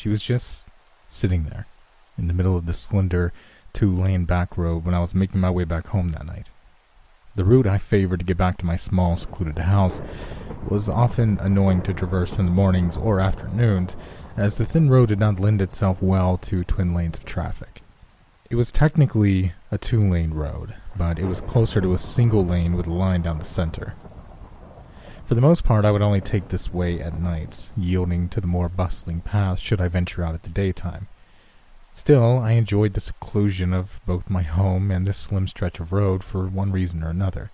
She was just sitting there in the middle of the slender two lane back road when I was making my way back home that night. The route I favored to get back to my small, secluded house was often annoying to traverse in the mornings or afternoons, as the thin road did not lend itself well to twin lanes of traffic. It was technically a two lane road, but it was closer to a single lane with a line down the center. For the most part, I would only take this way at nights, yielding to the more bustling path should I venture out at the daytime. Still, I enjoyed the seclusion of both my home and this slim stretch of road for one reason or another.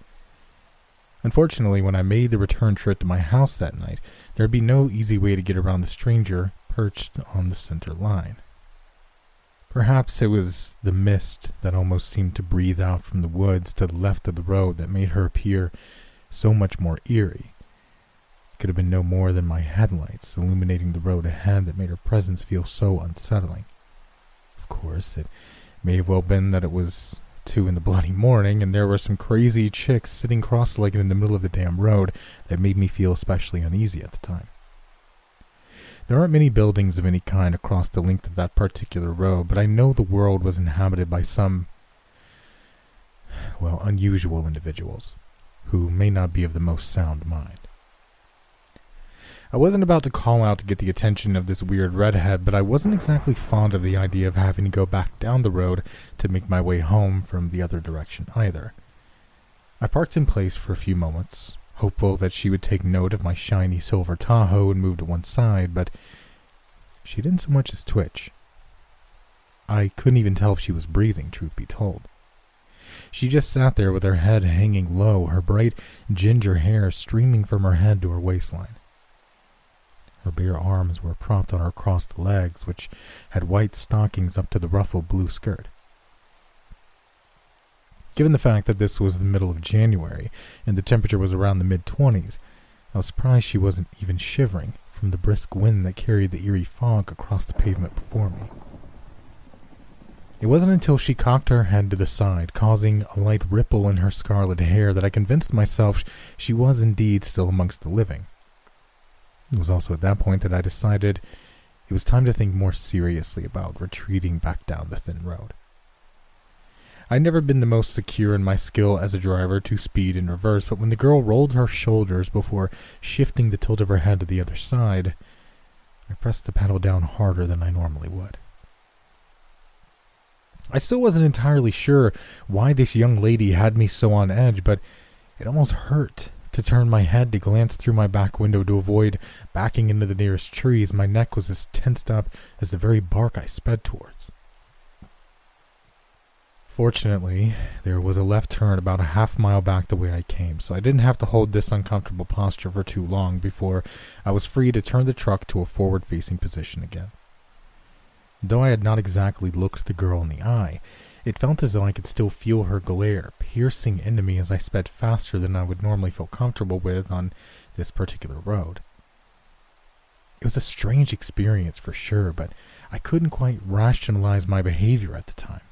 Unfortunately, when I made the return trip to my house that night, there'd be no easy way to get around the stranger perched on the center line. Perhaps it was the mist that almost seemed to breathe out from the woods to the left of the road that made her appear so much more eerie. Could have been no more than my headlights illuminating the road ahead that made her presence feel so unsettling. Of course, it may have well been that it was two in the bloody morning, and there were some crazy chicks sitting cross legged in the middle of the damn road that made me feel especially uneasy at the time. There aren't many buildings of any kind across the length of that particular road, but I know the world was inhabited by some, well, unusual individuals who may not be of the most sound mind. I wasn't about to call out to get the attention of this weird redhead, but I wasn't exactly fond of the idea of having to go back down the road to make my way home from the other direction either. I parked in place for a few moments, hopeful that she would take note of my shiny silver Tahoe and move to one side, but she didn't so much as twitch. I couldn't even tell if she was breathing, truth be told. She just sat there with her head hanging low, her bright ginger hair streaming from her head to her waistline. Her bare arms were propped on her crossed legs, which had white stockings up to the ruffled blue skirt. Given the fact that this was the middle of January and the temperature was around the mid 20s, I was surprised she wasn't even shivering from the brisk wind that carried the eerie fog across the pavement before me. It wasn't until she cocked her head to the side, causing a light ripple in her scarlet hair, that I convinced myself she was indeed still amongst the living. It was also at that point that I decided it was time to think more seriously about retreating back down the thin road. I'd never been the most secure in my skill as a driver to speed in reverse, but when the girl rolled her shoulders before shifting the tilt of her head to the other side, I pressed the pedal down harder than I normally would. I still wasn't entirely sure why this young lady had me so on edge, but it almost hurt to turn my head to glance through my back window to avoid backing into the nearest trees, my neck was as tensed up as the very bark I sped towards. Fortunately, there was a left turn about a half mile back the way I came, so I didn't have to hold this uncomfortable posture for too long before I was free to turn the truck to a forward facing position again. Though I had not exactly looked the girl in the eye, it felt as though I could still feel her glare piercing into me as I sped faster than I would normally feel comfortable with on this particular road. It was a strange experience for sure, but I couldn't quite rationalize my behavior at the time.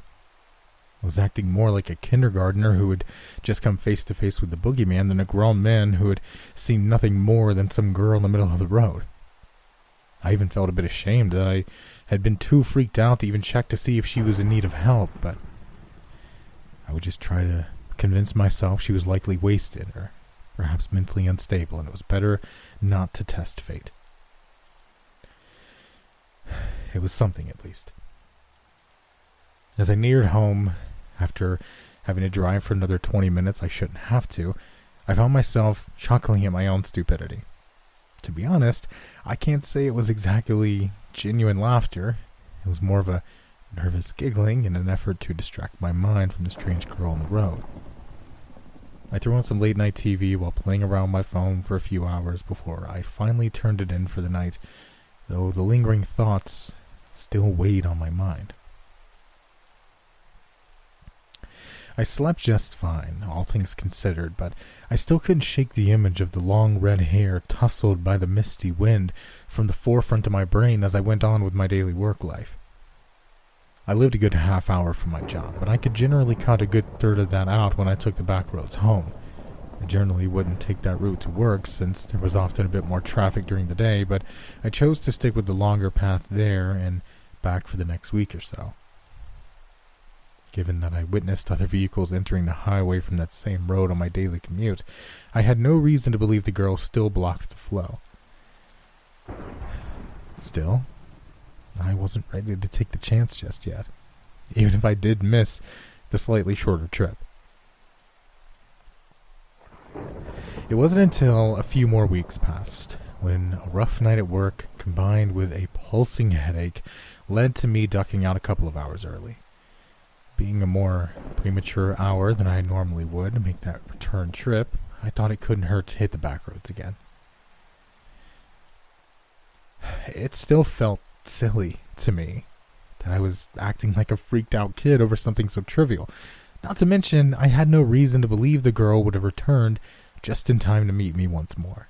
I was acting more like a kindergartner who had just come face to face with the boogeyman than a grown man who had seen nothing more than some girl in the middle of the road. I even felt a bit ashamed that I had been too freaked out to even check to see if she was in need of help, but I would just try to convince myself she was likely wasted or perhaps mentally unstable, and it was better not to test fate. It was something, at least. As I neared home, after having to drive for another 20 minutes I shouldn't have to, I found myself chuckling at my own stupidity. To be honest, I can't say it was exactly genuine laughter. It was more of a nervous giggling in an effort to distract my mind from the strange girl on the road. I threw on some late night TV while playing around my phone for a few hours before I finally turned it in for the night, though the lingering thoughts still weighed on my mind. I slept just fine, all things considered, but I still couldn't shake the image of the long red hair tousled by the misty wind from the forefront of my brain as I went on with my daily work life. I lived a good half hour from my job, but I could generally cut a good third of that out when I took the back roads home, I generally wouldn't take that route to work since there was often a bit more traffic during the day, but I chose to stick with the longer path there and back for the next week or so. Given that I witnessed other vehicles entering the highway from that same road on my daily commute, I had no reason to believe the girl still blocked the flow. Still, I wasn't ready to take the chance just yet, even if I did miss the slightly shorter trip. It wasn't until a few more weeks passed when a rough night at work combined with a pulsing headache led to me ducking out a couple of hours early being a more premature hour than I normally would to make that return trip, I thought it couldn't hurt to hit the back roads again. It still felt silly to me that I was acting like a freaked out kid over something so trivial. Not to mention, I had no reason to believe the girl would have returned just in time to meet me once more.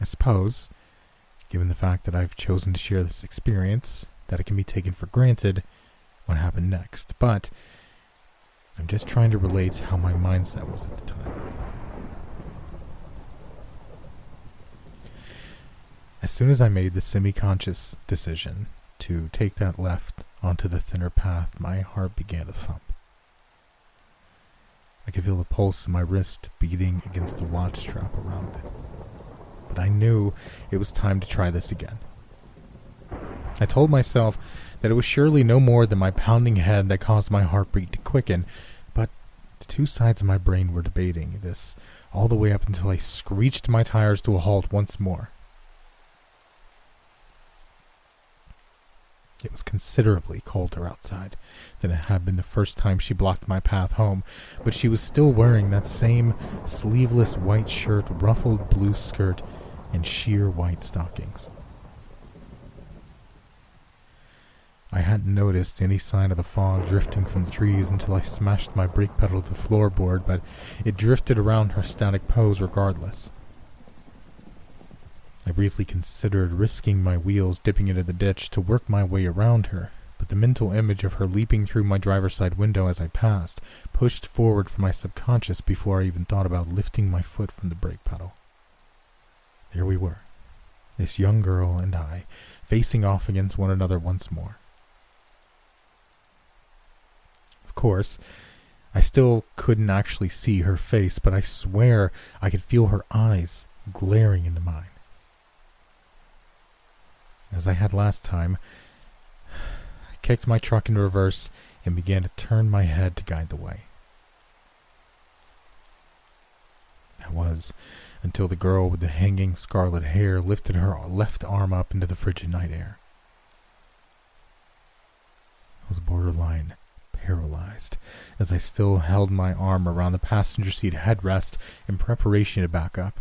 I suppose, given the fact that I've chosen to share this experience, that it can be taken for granted what happened next, but I'm just trying to relate how my mindset was at the time. As soon as I made the semi conscious decision to take that left onto the thinner path, my heart began to thump. I could feel the pulse in my wrist beating against the watch strap around it. But I knew it was time to try this again. I told myself that it was surely no more than my pounding head that caused my heartbeat to quicken, but the two sides of my brain were debating this all the way up until I screeched my tires to a halt once more. It was considerably colder outside than it had been the first time she blocked my path home, but she was still wearing that same sleeveless white shirt, ruffled blue skirt, and sheer white stockings. I hadn't noticed any sign of the fog drifting from the trees until I smashed my brake pedal to the floorboard, but it drifted around her static pose regardless. I briefly considered risking my wheels dipping into the ditch to work my way around her, but the mental image of her leaping through my driver's side window as I passed pushed forward from my subconscious before I even thought about lifting my foot from the brake pedal. There we were, this young girl and I, facing off against one another once more. Of course. I still couldn't actually see her face, but I swear I could feel her eyes glaring into mine. As I had last time, I kicked my truck into reverse and began to turn my head to guide the way. That was until the girl with the hanging scarlet hair lifted her left arm up into the frigid night air. I was borderline paralyzed as I still held my arm around the passenger seat headrest in preparation to back up.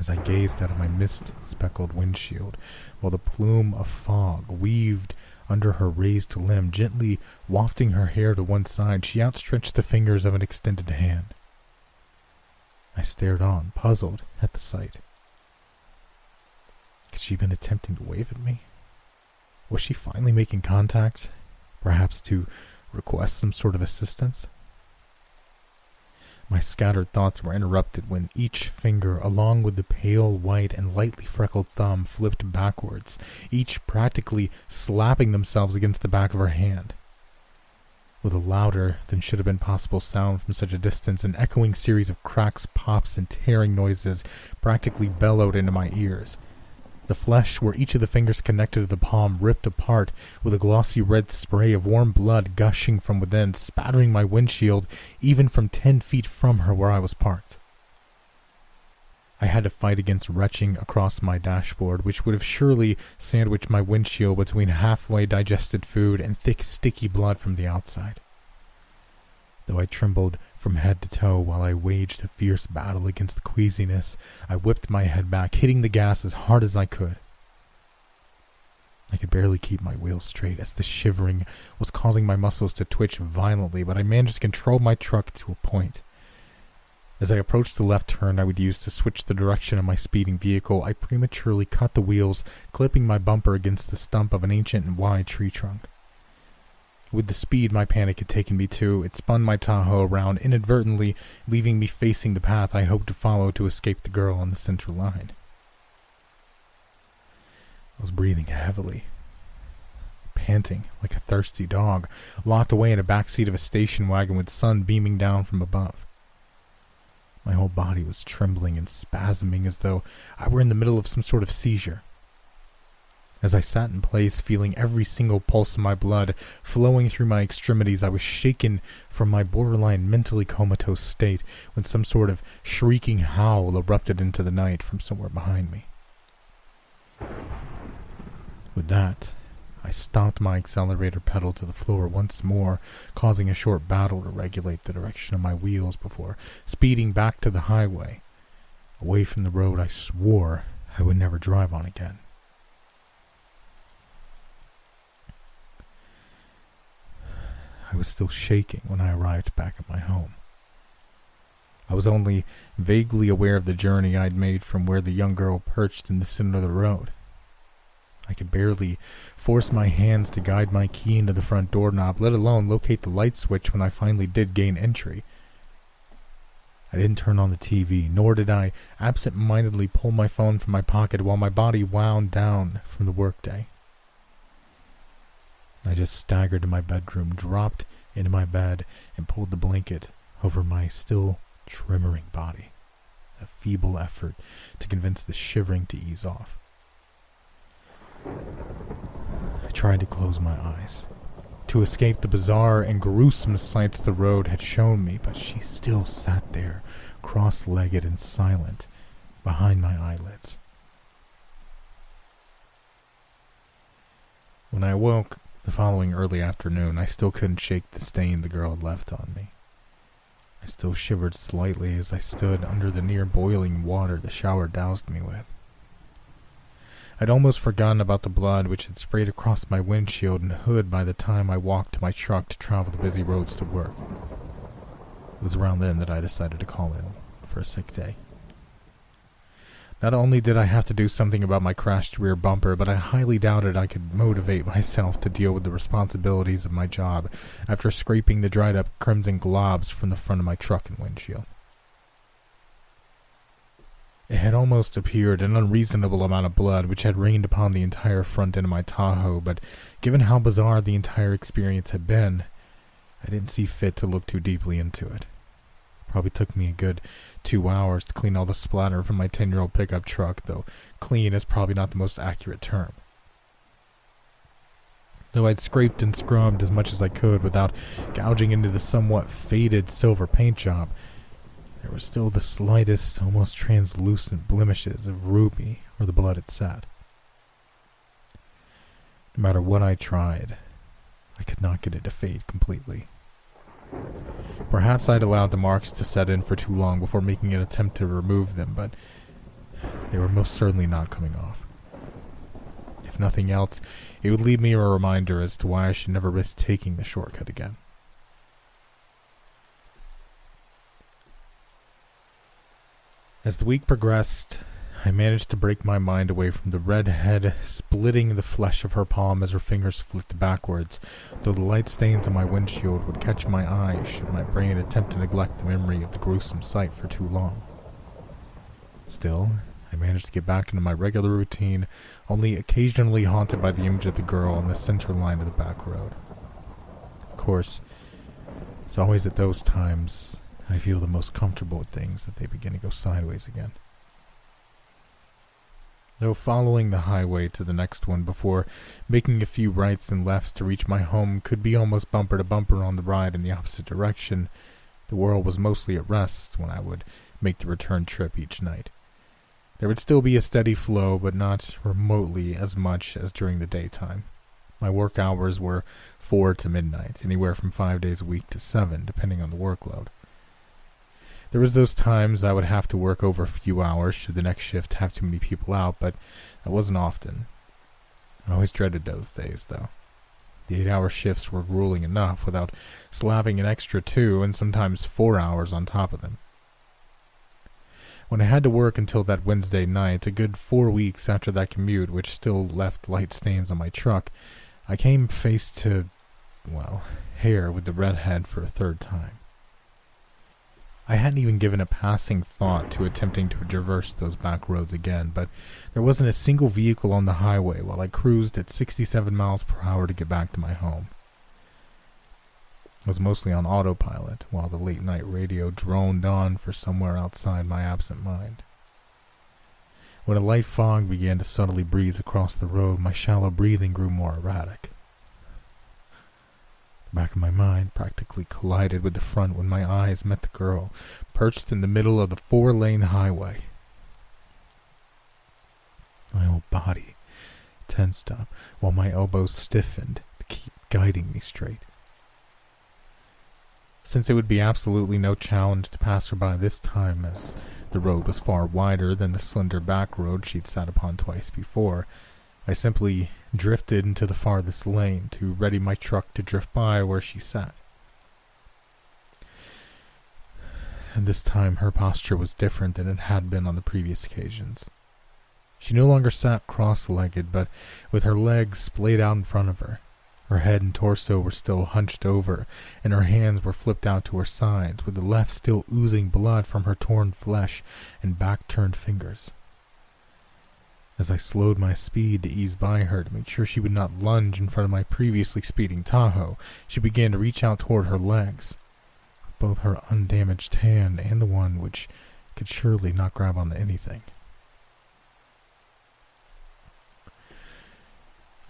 As I gazed out of my mist speckled windshield, while the plume of fog weaved under her raised limb, gently wafting her hair to one side, she outstretched the fingers of an extended hand. I stared on, puzzled at the sight. Had she been attempting to wave at me? Was she finally making contact perhaps to request some sort of assistance. My scattered thoughts were interrupted when each finger, along with the pale white and lightly freckled thumb, flipped backwards, each practically slapping themselves against the back of her hand. With a louder than should have been possible sound from such a distance, an echoing series of cracks, pops, and tearing noises practically bellowed into my ears. The flesh where each of the fingers connected to the palm ripped apart, with a glossy red spray of warm blood gushing from within, spattering my windshield even from ten feet from her where I was parked. I had to fight against retching across my dashboard, which would have surely sandwiched my windshield between halfway digested food and thick, sticky blood from the outside. Though I trembled from head to toe, while I waged a fierce battle against the queasiness, I whipped my head back, hitting the gas as hard as I could. I could barely keep my wheels straight as the shivering was causing my muscles to twitch violently, but I managed to control my truck to a point. As I approached the left turn I would use to switch the direction of my speeding vehicle, I prematurely cut the wheels, clipping my bumper against the stump of an ancient and wide tree trunk. With the speed my panic had taken me to, it spun my Tahoe around inadvertently, leaving me facing the path I hoped to follow to escape the girl on the center line. I was breathing heavily, panting like a thirsty dog, locked away in a back seat of a station wagon with sun beaming down from above. My whole body was trembling and spasming as though I were in the middle of some sort of seizure. As I sat in place, feeling every single pulse of my blood flowing through my extremities, I was shaken from my borderline mentally comatose state when some sort of shrieking howl erupted into the night from somewhere behind me. With that, I stomped my accelerator pedal to the floor once more, causing a short battle to regulate the direction of my wheels before speeding back to the highway, away from the road I swore I would never drive on again. I was still shaking when I arrived back at my home. I was only vaguely aware of the journey I'd made from where the young girl perched in the center of the road. I could barely force my hands to guide my key into the front doorknob, let alone locate the light switch when I finally did gain entry. I didn't turn on the TV, nor did I absent mindedly pull my phone from my pocket while my body wound down from the workday. I just staggered to my bedroom, dropped into my bed, and pulled the blanket over my still tremoring body. A feeble effort to convince the shivering to ease off. I tried to close my eyes to escape the bizarre and gruesome sights the road had shown me, but she still sat there, cross legged and silent, behind my eyelids. When I awoke, the following early afternoon, I still couldn't shake the stain the girl had left on me. I still shivered slightly as I stood under the near boiling water the shower doused me with. I'd almost forgotten about the blood which had sprayed across my windshield and hood by the time I walked to my truck to travel the busy roads to work. It was around then that I decided to call in for a sick day. Not only did I have to do something about my crashed rear bumper, but I highly doubted I could motivate myself to deal with the responsibilities of my job after scraping the dried up crimson globs from the front of my truck and windshield. It had almost appeared an unreasonable amount of blood which had rained upon the entire front end of my Tahoe, but given how bizarre the entire experience had been, I didn't see fit to look too deeply into it. Probably took me a good two hours to clean all the splatter from my 10 year old pickup truck, though clean is probably not the most accurate term. Though I'd scraped and scrubbed as much as I could without gouging into the somewhat faded silver paint job, there were still the slightest, almost translucent blemishes of ruby where the blood had sat. No matter what I tried, I could not get it to fade completely. Perhaps I'd allowed the marks to set in for too long before making an attempt to remove them, but they were most certainly not coming off. If nothing else, it would leave me a reminder as to why I should never risk taking the shortcut again. As the week progressed, I managed to break my mind away from the red head splitting the flesh of her palm as her fingers flicked backwards, though the light stains on my windshield would catch my eye should my brain attempt to neglect the memory of the gruesome sight for too long. Still, I managed to get back into my regular routine, only occasionally haunted by the image of the girl on the center line of the back road. Of course, it's always at those times I feel the most comfortable with things that they begin to go sideways again though following the highway to the next one before making a few rights and lefts to reach my home could be almost bumper to bumper on the ride in the opposite direction. The world was mostly at rest when I would make the return trip each night. There would still be a steady flow, but not remotely as much as during the daytime. My work hours were four to midnight, anywhere from five days a week to seven, depending on the workload. There was those times I would have to work over a few hours should the next shift have too many people out, but that wasn't often. I always dreaded those days, though. The eight-hour shifts were grueling enough without slapping an extra two and sometimes four hours on top of them. When I had to work until that Wednesday night, a good four weeks after that commute, which still left light stains on my truck, I came face to well, hair with the redhead for a third time. I hadn't even given a passing thought to attempting to traverse those back roads again, but there wasn't a single vehicle on the highway while I cruised at 67 miles per hour to get back to my home. I was mostly on autopilot while the late night radio droned on for somewhere outside my absent mind. When a light fog began to subtly breeze across the road, my shallow breathing grew more erratic. Back of my mind practically collided with the front when my eyes met the girl, perched in the middle of the four lane highway. My whole body tensed up while my elbows stiffened to keep guiding me straight. Since it would be absolutely no challenge to pass her by this time, as the road was far wider than the slender back road she'd sat upon twice before. I simply drifted into the farthest lane to ready my truck to drift by where she sat. And this time her posture was different than it had been on the previous occasions. She no longer sat cross legged, but with her legs splayed out in front of her, her head and torso were still hunched over, and her hands were flipped out to her sides, with the left still oozing blood from her torn flesh and back turned fingers. As I slowed my speed to ease by her to make sure she would not lunge in front of my previously speeding Tahoe, she began to reach out toward her legs, both her undamaged hand and the one which could surely not grab onto anything.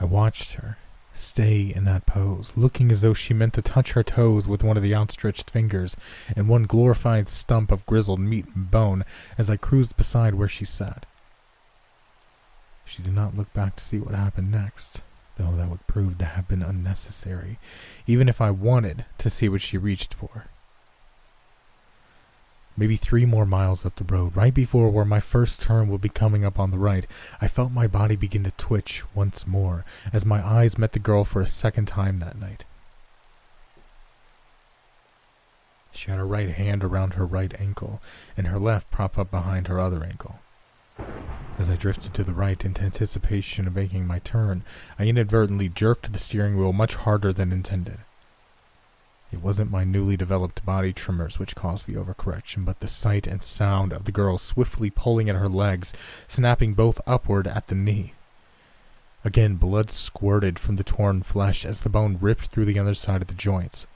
I watched her stay in that pose, looking as though she meant to touch her toes with one of the outstretched fingers and one glorified stump of grizzled meat and bone as I cruised beside where she sat. She did not look back to see what happened next, though that would prove to have been unnecessary, even if I wanted to see what she reached for maybe three more miles up the road, right before where my first turn would be coming up on the right, I felt my body begin to twitch once more as my eyes met the girl for a second time that night. She had her right hand around her right ankle, and her left propped up behind her other ankle. As I drifted to the right in anticipation of making my turn, I inadvertently jerked the steering wheel much harder than intended. It wasn't my newly developed body tremors which caused the overcorrection, but the sight and sound of the girl swiftly pulling at her legs, snapping both upward at the knee. Again, blood squirted from the torn flesh as the bone ripped through the other side of the joints.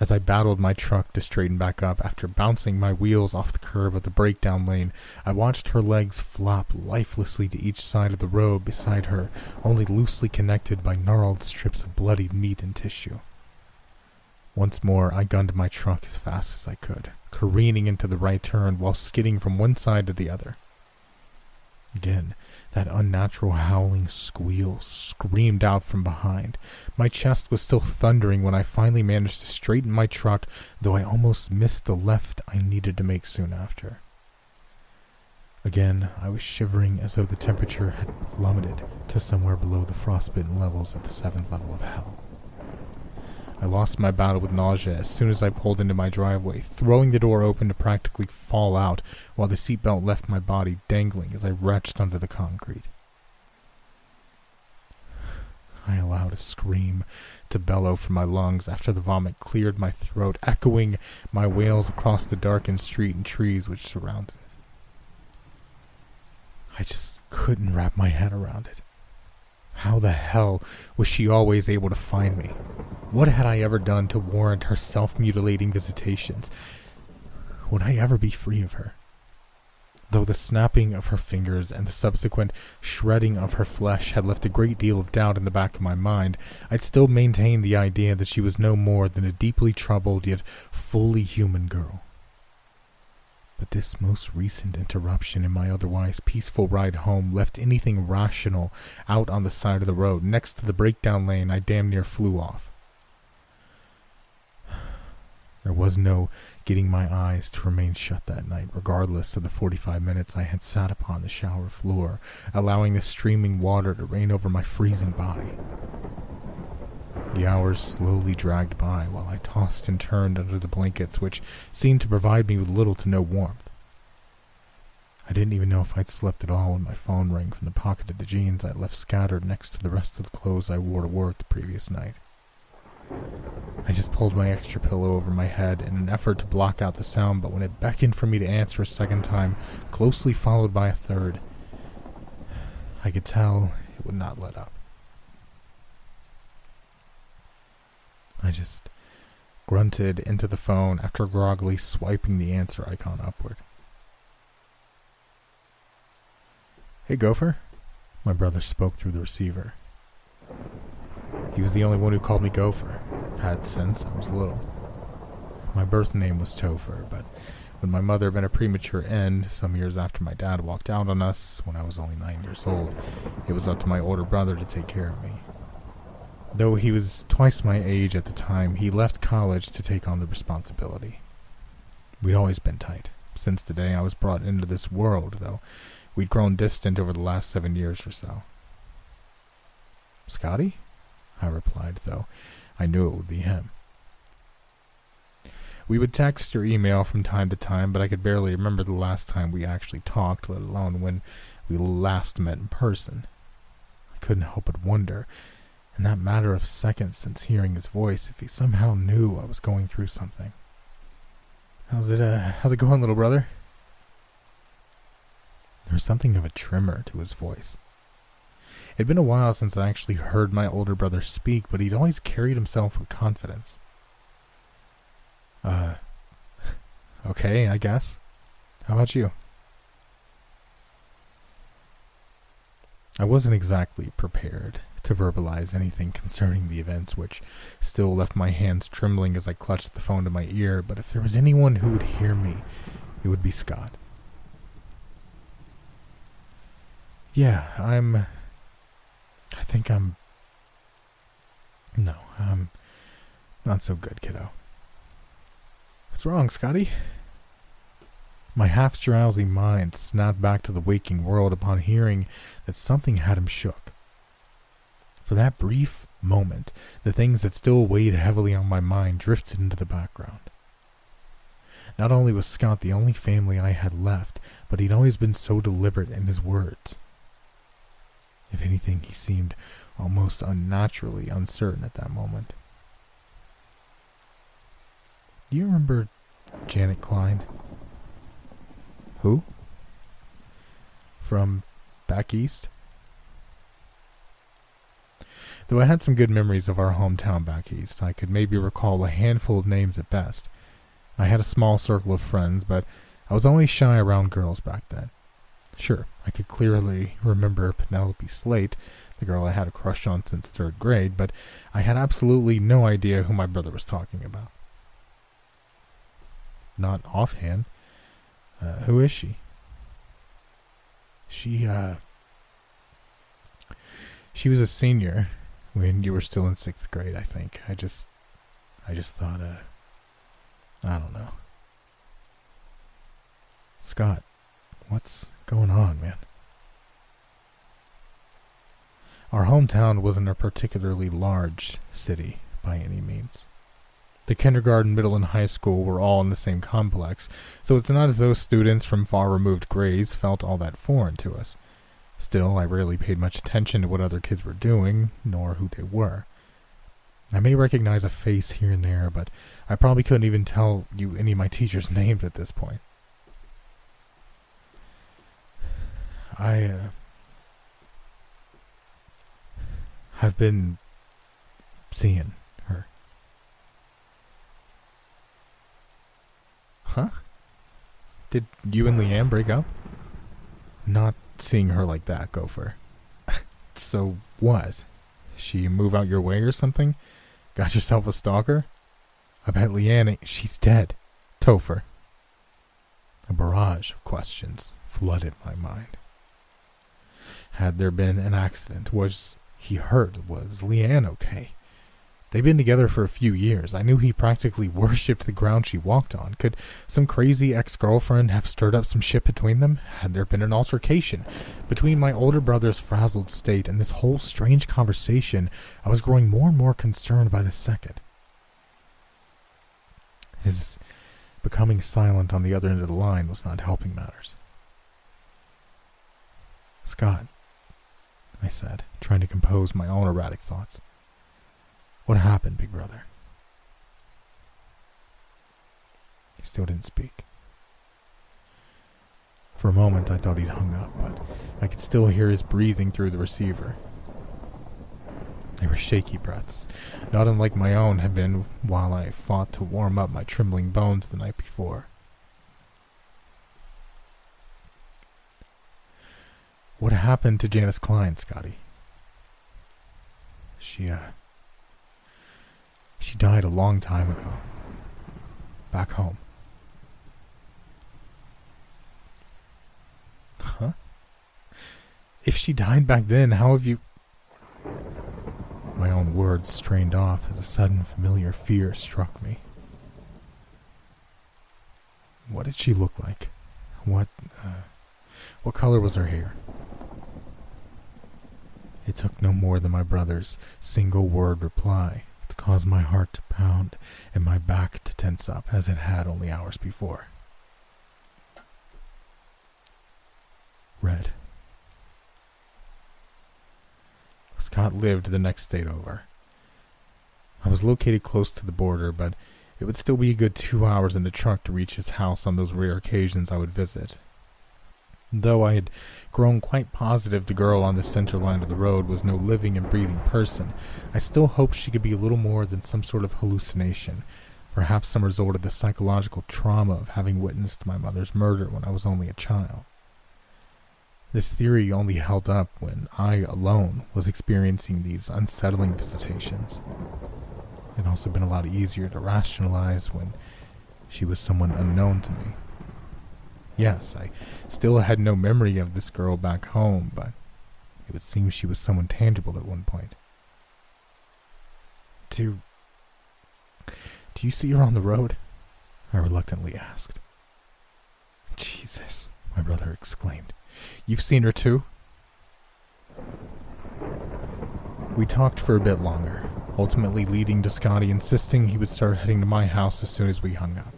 As I battled my truck to straighten back up after bouncing my wheels off the curb of the breakdown lane, I watched her legs flop lifelessly to each side of the road beside her, only loosely connected by gnarled strips of bloodied meat and tissue. Once more, I gunned my truck as fast as I could, careening into the right turn while skidding from one side to the other. Again, that unnatural howling squeal screamed out from behind. My chest was still thundering when I finally managed to straighten my truck, though I almost missed the left I needed to make soon after. Again, I was shivering as though the temperature had plummeted to somewhere below the frostbitten levels at the seventh level of hell. I lost my battle with nausea as soon as I pulled into my driveway, throwing the door open to practically fall out while the seatbelt left my body dangling as I retched under the concrete. I allowed a scream to bellow from my lungs after the vomit cleared my throat, echoing my wails across the darkened street and trees which surrounded it. I just couldn't wrap my head around it. How the hell was she always able to find me? What had I ever done to warrant her self mutilating visitations? Would I ever be free of her? Though the snapping of her fingers and the subsequent shredding of her flesh had left a great deal of doubt in the back of my mind, I'd still maintained the idea that she was no more than a deeply troubled yet fully human girl. But this most recent interruption in my otherwise peaceful ride home left anything rational out on the side of the road. Next to the breakdown lane, I damn near flew off. There was no getting my eyes to remain shut that night, regardless of the 45 minutes I had sat upon the shower floor, allowing the streaming water to rain over my freezing body. The hours slowly dragged by while I tossed and turned under the blankets, which seemed to provide me with little to no warmth. I didn't even know if I'd slept at all when my phone rang from the pocket of the jeans I left scattered next to the rest of the clothes I wore to work the previous night. I just pulled my extra pillow over my head in an effort to block out the sound, but when it beckoned for me to answer a second time, closely followed by a third, I could tell it would not let up. I just grunted into the phone after groggily swiping the answer icon upward. Hey, Gopher. My brother spoke through the receiver. He was the only one who called me Gopher, had since I was little. My birth name was Topher, but when my mother met a premature end, some years after my dad walked out on us when I was only nine years old, it was up to my older brother to take care of me. Though he was twice my age at the time, he left college to take on the responsibility. We'd always been tight, since the day I was brought into this world, though we'd grown distant over the last seven years or so. Scotty? I replied, though I knew it would be him. We would text or email from time to time, but I could barely remember the last time we actually talked, let alone when we last met in person. I couldn't help but wonder, in that matter of seconds since hearing his voice, if he somehow knew I was going through something. How's it, uh, how's it going, little brother? There was something of a tremor to his voice. It'd been a while since I actually heard my older brother speak, but he'd always carried himself with confidence. Uh, okay, I guess. How about you? I wasn't exactly prepared to verbalize anything concerning the events, which still left my hands trembling as I clutched the phone to my ear, but if there was anyone who would hear me, it would be Scott. Yeah, I'm. I think I'm. No, I'm not so good, kiddo. What's wrong, Scotty? My half drowsy mind snapped back to the waking world upon hearing that something had him shook. For that brief moment, the things that still weighed heavily on my mind drifted into the background. Not only was Scott the only family I had left, but he'd always been so deliberate in his words. If anything, he seemed almost unnaturally uncertain at that moment. Do you remember Janet Klein? Who? From back east? Though I had some good memories of our hometown back east, I could maybe recall a handful of names at best. I had a small circle of friends, but I was only shy around girls back then. Sure, I could clearly remember Penelope Slate, the girl I had a crush on since third grade, but I had absolutely no idea who my brother was talking about not offhand. Uh, who is she? She, uh, she was a senior when you were still in sixth grade, I think. I just, I just thought, uh, I don't know. Scott, what's going on, man? Our hometown wasn't a particularly large city by any means. The kindergarten, middle, and high school were all in the same complex, so it's not as though students from far removed grades felt all that foreign to us. Still, I rarely paid much attention to what other kids were doing, nor who they were. I may recognize a face here and there, but I probably couldn't even tell you any of my teachers' names at this point. I, uh, have been seeing her. Huh? Did you and Leanne break up? Not seeing her like that, Gopher. so what? She move out your way or something? Got yourself a stalker? I bet Leanne, she's dead. Topher. A barrage of questions flooded my mind. Had there been an accident? Was he hurt? Was Leanne okay? They'd been together for a few years. I knew he practically worshipped the ground she walked on. Could some crazy ex girlfriend have stirred up some shit between them? Had there been an altercation? Between my older brother's frazzled state and this whole strange conversation, I was growing more and more concerned by the second. His becoming silent on the other end of the line was not helping matters. Scott, I said, trying to compose my own erratic thoughts. What happened, big brother? He still didn't speak. For a moment, I thought he'd hung up, but I could still hear his breathing through the receiver. They were shaky breaths, not unlike my own had been while I fought to warm up my trembling bones the night before. What happened to Janice Klein, Scotty? She, uh. She died a long time ago. Back home. Huh? If she died back then, how have you. My own words strained off as a sudden familiar fear struck me. What did she look like? What, uh, what color was her hair? It took no more than my brother's single word reply to cause my heart to pound and my back to tense up as it had only hours before. Red. Scott lived the next state over. I was located close to the border, but it would still be a good two hours in the truck to reach his house on those rare occasions I would visit. Though I had grown quite positive the girl on the center line of the road was no living and breathing person, I still hoped she could be a little more than some sort of hallucination, perhaps some result of the psychological trauma of having witnessed my mother's murder when I was only a child. This theory only held up when I alone was experiencing these unsettling visitations. It had also been a lot easier to rationalize when she was someone unknown to me. Yes, I still had no memory of this girl back home, but it would seem she was someone tangible at one point. Do. Do you see her on the road? I reluctantly asked. Jesus, my brother exclaimed. You've seen her too? We talked for a bit longer, ultimately leading to Scotty insisting he would start heading to my house as soon as we hung up.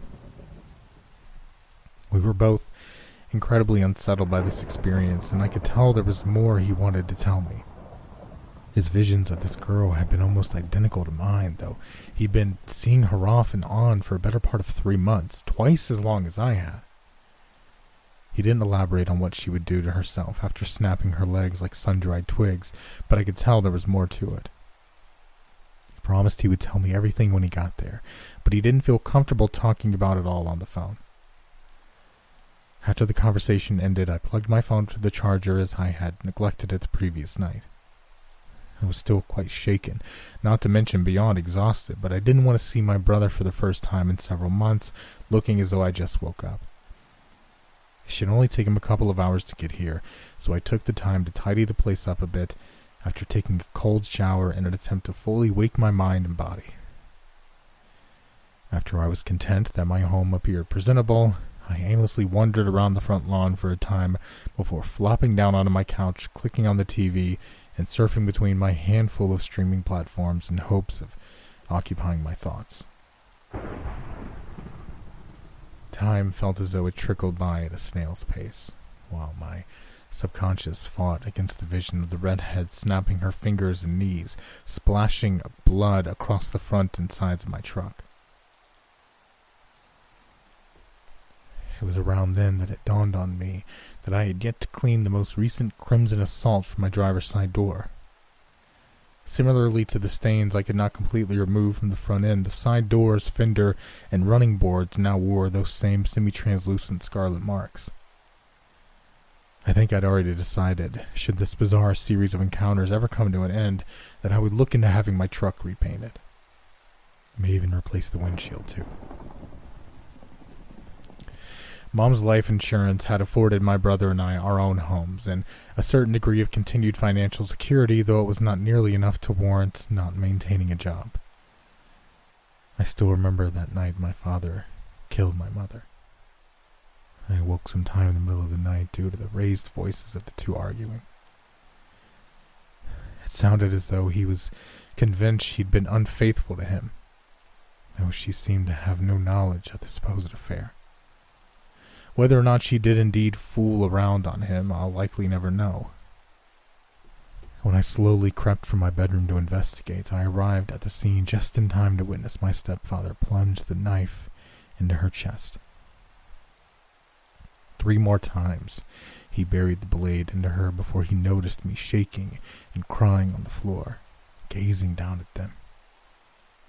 We were both incredibly unsettled by this experience, and I could tell there was more he wanted to tell me. His visions of this girl had been almost identical to mine, though he'd been seeing her off and on for a better part of three months, twice as long as I had. He didn't elaborate on what she would do to herself after snapping her legs like sun dried twigs, but I could tell there was more to it. He promised he would tell me everything when he got there, but he didn't feel comfortable talking about it all on the phone. After the conversation ended, I plugged my phone to the charger as I had neglected it the previous night. I was still quite shaken, not to mention beyond exhausted, but I didn't want to see my brother for the first time in several months, looking as though I just woke up. It should only take him a couple of hours to get here, so I took the time to tidy the place up a bit after taking a cold shower in an attempt to fully wake my mind and body. After I was content that my home appeared presentable, I aimlessly wandered around the front lawn for a time before flopping down onto my couch, clicking on the TV, and surfing between my handful of streaming platforms in hopes of occupying my thoughts. Time felt as though it trickled by at a snail's pace, while my subconscious fought against the vision of the redhead snapping her fingers and knees, splashing blood across the front and sides of my truck. It was around then that it dawned on me that I had yet to clean the most recent crimson assault from my driver's side door. Similarly to the stains I could not completely remove from the front end, the side doors, fender, and running boards now wore those same semi-translucent scarlet marks. I think I'd already decided, should this bizarre series of encounters ever come to an end, that I would look into having my truck repainted. I may even replace the windshield too. Mom's life insurance had afforded my brother and I our own homes and a certain degree of continued financial security, though it was not nearly enough to warrant not maintaining a job. I still remember that night my father killed my mother. I awoke sometime in the middle of the night due to the raised voices of the two arguing. It sounded as though he was convinced she'd been unfaithful to him, though she seemed to have no knowledge of the supposed affair. Whether or not she did indeed fool around on him, I'll likely never know. When I slowly crept from my bedroom to investigate, I arrived at the scene just in time to witness my stepfather plunge the knife into her chest. Three more times, he buried the blade into her before he noticed me shaking and crying on the floor, gazing down at them.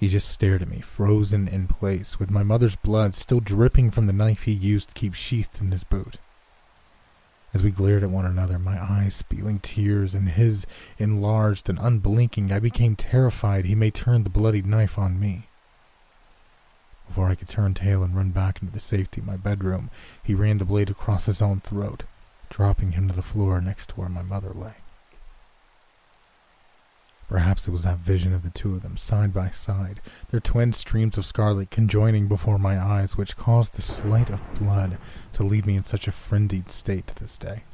He just stared at me, frozen in place, with my mother's blood still dripping from the knife he used to keep sheathed in his boot. As we glared at one another, my eyes spewing tears and his enlarged and unblinking, I became terrified he may turn the bloodied knife on me. Before I could turn tail and run back into the safety of my bedroom, he ran the blade across his own throat, dropping him to the floor next to where my mother lay. Perhaps it was that vision of the two of them side by side, their twin streams of scarlet conjoining before my eyes, which caused the sight of blood to leave me in such a frenzied state to this day.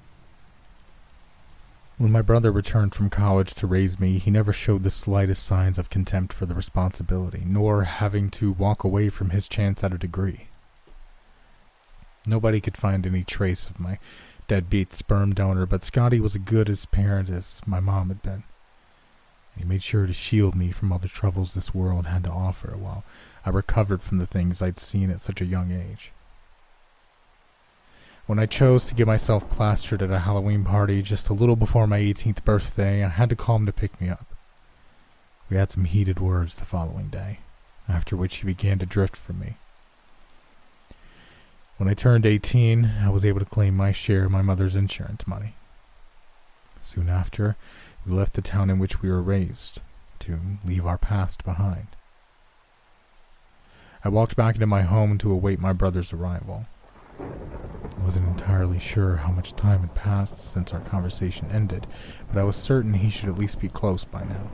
When my brother returned from college to raise me, he never showed the slightest signs of contempt for the responsibility, nor having to walk away from his chance at a degree. Nobody could find any trace of my deadbeat sperm donor, but Scotty was as good a parent as my mom had been. He made sure to shield me from all the troubles this world had to offer while I recovered from the things I'd seen at such a young age. When I chose to get myself plastered at a Halloween party just a little before my 18th birthday, I had to call him to pick me up. We had some heated words the following day, after which he began to drift from me. When I turned 18, I was able to claim my share of my mother's insurance money. Soon after, we left the town in which we were raised to leave our past behind. I walked back into my home to await my brother's arrival. I wasn't entirely sure how much time had passed since our conversation ended, but I was certain he should at least be close by now.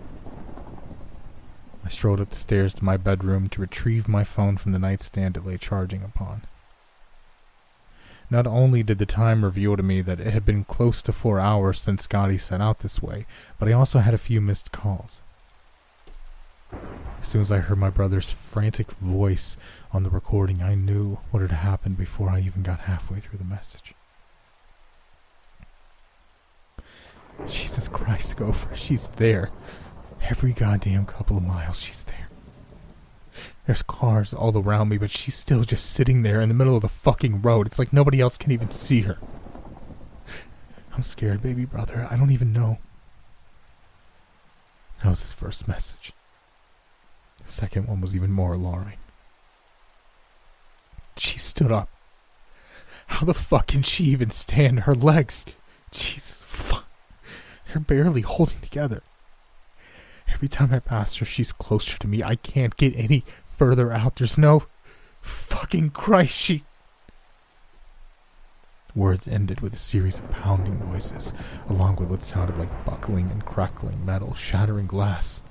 I strolled up the stairs to my bedroom to retrieve my phone from the nightstand it lay charging upon. Not only did the time reveal to me that it had been close to four hours since Scotty set out this way, but I also had a few missed calls. As soon as I heard my brother's frantic voice on the recording, I knew what had happened before I even got halfway through the message. Jesus Christ, Gopher, she's there. Every goddamn couple of miles, she's there. There's cars all around me, but she's still just sitting there in the middle of the fucking road. It's like nobody else can even see her. I'm scared, baby brother. I don't even know. That was his first message. The second one was even more alarming. She stood up. How the fuck can she even stand? Her legs. Jesus fuck. They're barely holding together. Every time I pass her, she's closer to me. I can't get any further out. There's no fucking Christ. She. Words ended with a series of pounding noises, along with what sounded like buckling and crackling metal, shattering glass.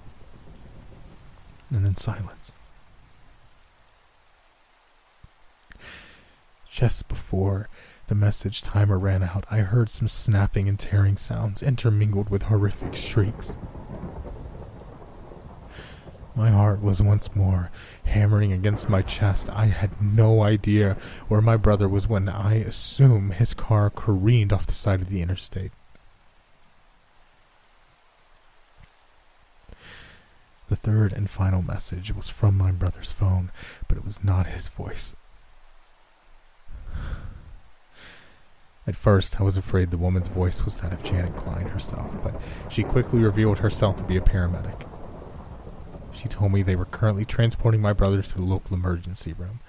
And then silence. Just before the message timer ran out, I heard some snapping and tearing sounds intermingled with horrific shrieks. My heart was once more hammering against my chest. I had no idea where my brother was when I assume his car careened off the side of the interstate. The third and final message was from my brother's phone, but it was not his voice. At first, I was afraid the woman's voice was that of Janet Klein herself, but she quickly revealed herself to be a paramedic. She told me they were currently transporting my brothers to the local emergency room.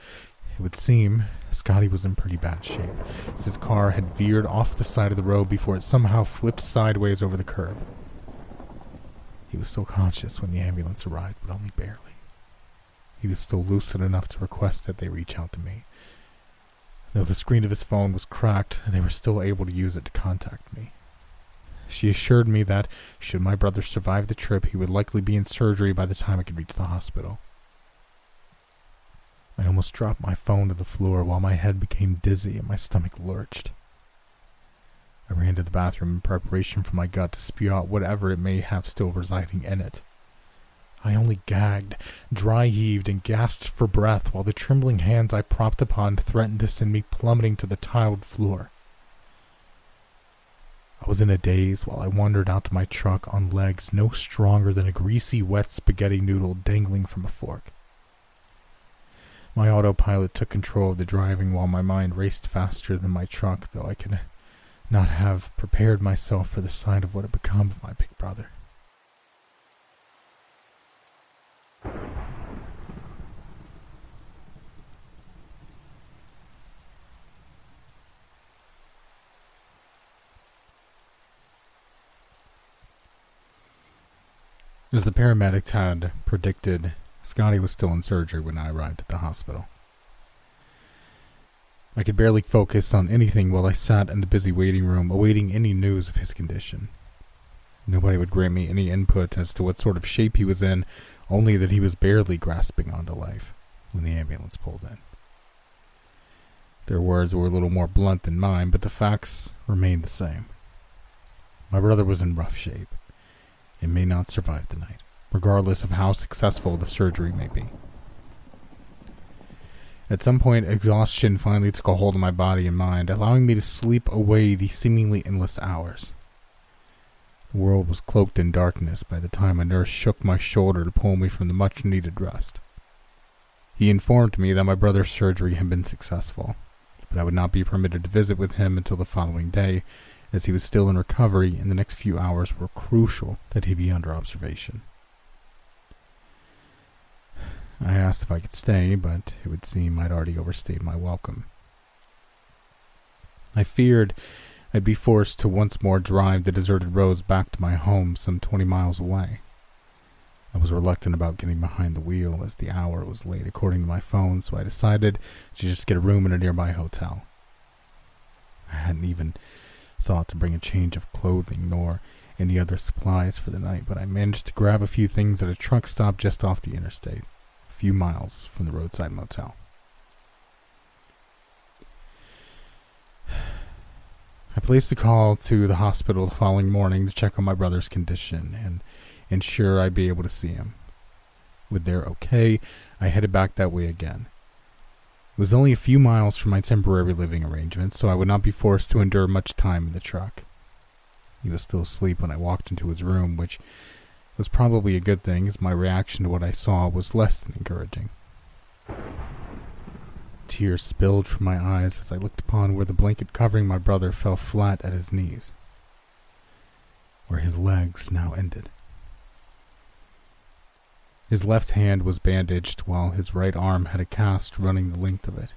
It would seem Scotty was in pretty bad shape, as his car had veered off the side of the road before it somehow flipped sideways over the curb. He was still conscious when the ambulance arrived, but only barely. He was still lucid enough to request that they reach out to me. Though the screen of his phone was cracked, they were still able to use it to contact me. She assured me that, should my brother survive the trip, he would likely be in surgery by the time I could reach the hospital. I almost dropped my phone to the floor while my head became dizzy and my stomach lurched. I ran to the bathroom in preparation for my gut to spew out whatever it may have still residing in it. I only gagged, dry heaved, and gasped for breath while the trembling hands I propped upon threatened to send me plummeting to the tiled floor. I was in a daze while I wandered out to my truck on legs no stronger than a greasy, wet spaghetti noodle dangling from a fork. My autopilot took control of the driving while my mind raced faster than my truck, though I could not have prepared myself for the sight of what had become of my big brother. As the paramedics had predicted, Scotty was still in surgery when I arrived at the hospital. I could barely focus on anything while I sat in the busy waiting room awaiting any news of his condition. Nobody would grant me any input as to what sort of shape he was in, only that he was barely grasping onto life when the ambulance pulled in. Their words were a little more blunt than mine, but the facts remained the same. My brother was in rough shape and may not survive the night, regardless of how successful the surgery may be. At some point, exhaustion finally took a hold of my body and mind, allowing me to sleep away the seemingly endless hours. The world was cloaked in darkness by the time a nurse shook my shoulder to pull me from the much needed rest. He informed me that my brother's surgery had been successful, but I would not be permitted to visit with him until the following day, as he was still in recovery and the next few hours were crucial that he be under observation. I asked if I could stay, but it would seem I'd already overstayed my welcome. I feared I'd be forced to once more drive the deserted roads back to my home some twenty miles away. I was reluctant about getting behind the wheel as the hour was late according to my phone, so I decided to just get a room in a nearby hotel. I hadn't even thought to bring a change of clothing nor any other supplies for the night, but I managed to grab a few things at a truck stop just off the interstate a few miles from the roadside motel. I placed a call to the hospital the following morning to check on my brother's condition and ensure I'd be able to see him. With their okay, I headed back that way again. It was only a few miles from my temporary living arrangement, so I would not be forced to endure much time in the truck. He was still asleep when I walked into his room, which was probably a good thing, as my reaction to what I saw was less than encouraging. Tears spilled from my eyes as I looked upon where the blanket covering my brother fell flat at his knees, where his legs now ended. His left hand was bandaged while his right arm had a cast running the length of it.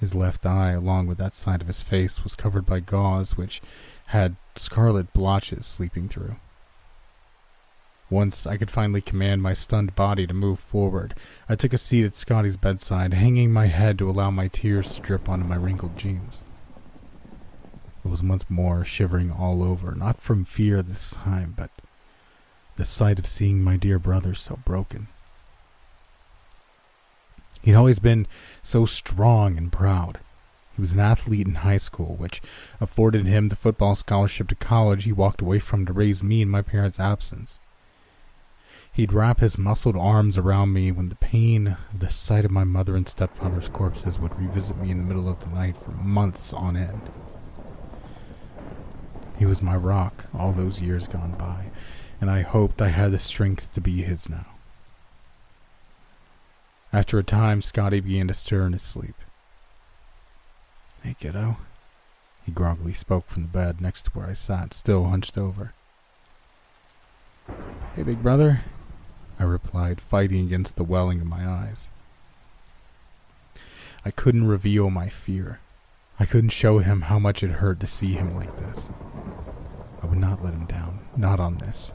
His left eye, along with that side of his face, was covered by gauze which had scarlet blotches sleeping through. Once I could finally command my stunned body to move forward, I took a seat at Scotty's bedside, hanging my head to allow my tears to drip onto my wrinkled jeans. I was once more shivering all over, not from fear this time, but the sight of seeing my dear brother so broken. He'd always been so strong and proud. He was an athlete in high school, which afforded him the football scholarship to college he walked away from to raise me in my parents' absence. He'd wrap his muscled arms around me when the pain of the sight of my mother and stepfather's corpses would revisit me in the middle of the night for months on end. He was my rock all those years gone by, and I hoped I had the strength to be his now. After a time, Scotty began to stir in his sleep. Hey, kiddo. He groggily spoke from the bed next to where I sat, still hunched over. Hey, big brother. I replied, fighting against the welling of my eyes. I couldn't reveal my fear. I couldn't show him how much it hurt to see him like this. I would not let him down, not on this.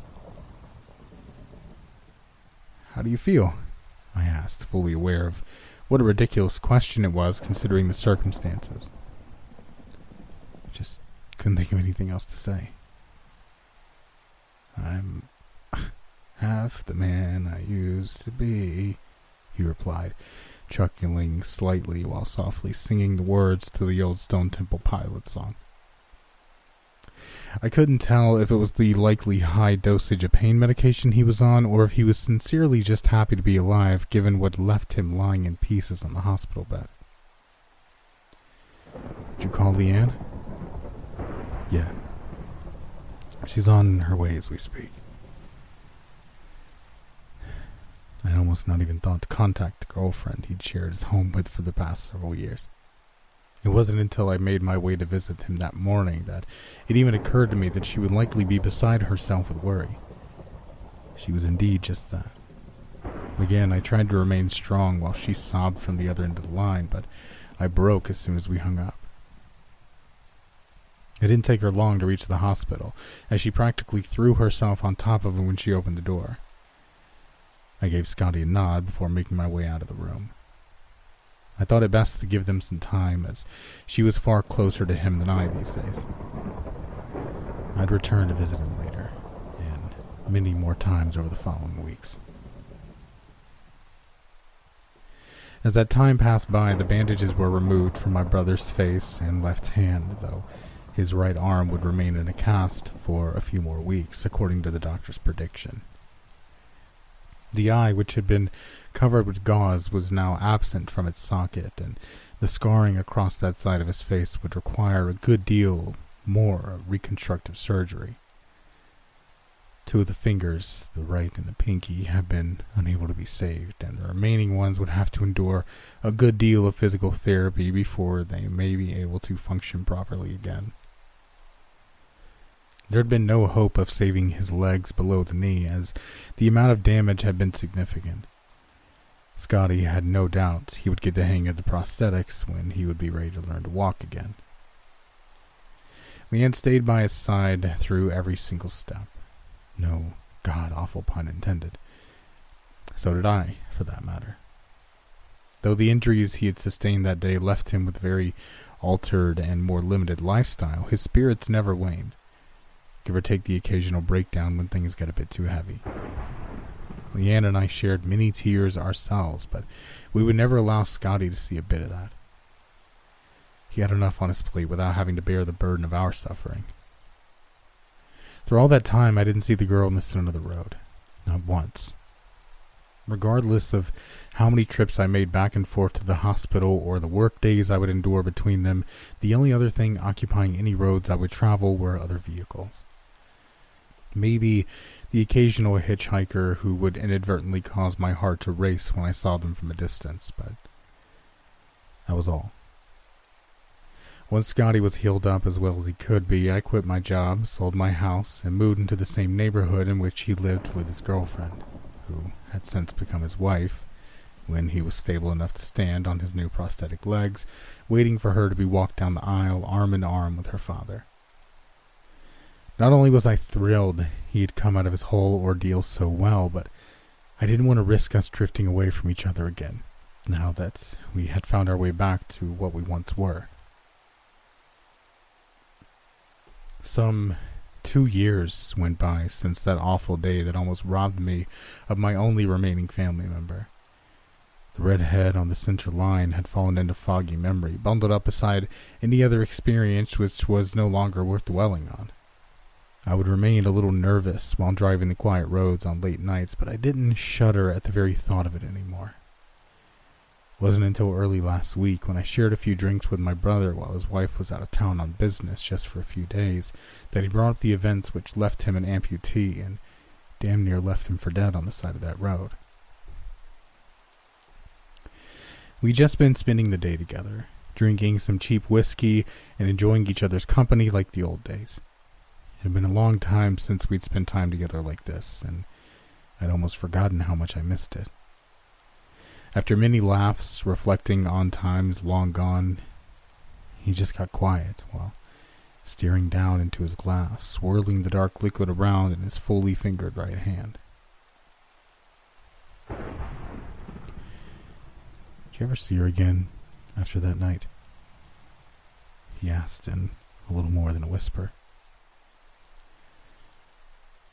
How do you feel? I asked, fully aware of what a ridiculous question it was considering the circumstances. I just couldn't think of anything else to say. I'm half the man I used to be, he replied, chuckling slightly while softly singing the words to the old Stone Temple Pilot song. I couldn't tell if it was the likely high dosage of pain medication he was on or if he was sincerely just happy to be alive given what left him lying in pieces on the hospital bed. Did you call Leanne? Yeah. She's on her way as we speak. I'd almost not even thought to contact the girlfriend he'd shared his home with for the past several years. It wasn't until I made my way to visit him that morning that it even occurred to me that she would likely be beside herself with worry. She was indeed just that. Again, I tried to remain strong while she sobbed from the other end of the line, but I broke as soon as we hung up. It didn't take her long to reach the hospital, as she practically threw herself on top of him when she opened the door. I gave Scotty a nod before making my way out of the room. I thought it best to give them some time, as she was far closer to him than I these days. I'd return to visit him later, and many more times over the following weeks. As that time passed by, the bandages were removed from my brother's face and left hand, though his right arm would remain in a cast for a few more weeks, according to the doctor's prediction. The eye, which had been covered with gauze, was now absent from its socket, and the scarring across that side of his face would require a good deal more reconstructive surgery. Two of the fingers, the right and the pinky, have been unable to be saved, and the remaining ones would have to endure a good deal of physical therapy before they may be able to function properly again. There had been no hope of saving his legs below the knee, as the amount of damage had been significant. Scotty had no doubt he would get the hang of the prosthetics when he would be ready to learn to walk again. Leanne stayed by his side through every single step. No god awful pun intended. So did I, for that matter. Though the injuries he had sustained that day left him with a very altered and more limited lifestyle, his spirits never waned give or take the occasional breakdown when things get a bit too heavy. Leanne and I shared many tears ourselves, but we would never allow Scotty to see a bit of that. He had enough on his plate without having to bear the burden of our suffering. Through all that time, I didn't see the girl in the center of the road. Not once. Regardless of how many trips I made back and forth to the hospital or the work days I would endure between them, the only other thing occupying any roads I would travel were other vehicles maybe the occasional hitchhiker who would inadvertently cause my heart to race when I saw them from a distance, but that was all. Once Scotty was healed up as well as he could be, I quit my job, sold my house, and moved into the same neighborhood in which he lived with his girlfriend, who had since become his wife, when he was stable enough to stand on his new prosthetic legs, waiting for her to be walked down the aisle arm in arm with her father. Not only was I thrilled he had come out of his whole ordeal so well, but I didn't want to risk us drifting away from each other again, now that we had found our way back to what we once were. Some two years went by since that awful day that almost robbed me of my only remaining family member. The red head on the center line had fallen into foggy memory, bundled up beside any other experience which was no longer worth dwelling on. I would remain a little nervous while driving the quiet roads on late nights, but I didn't shudder at the very thought of it anymore. It wasn't until early last week when I shared a few drinks with my brother while his wife was out of town on business just for a few days that he brought up the events which left him an amputee and damn near left him for dead on the side of that road. We'd just been spending the day together, drinking some cheap whiskey and enjoying each other's company like the old days. It had been a long time since we'd spent time together like this, and I'd almost forgotten how much I missed it. After many laughs, reflecting on times long gone, he just got quiet while staring down into his glass, swirling the dark liquid around in his fully fingered right hand. Did you ever see her again after that night? He asked in a little more than a whisper.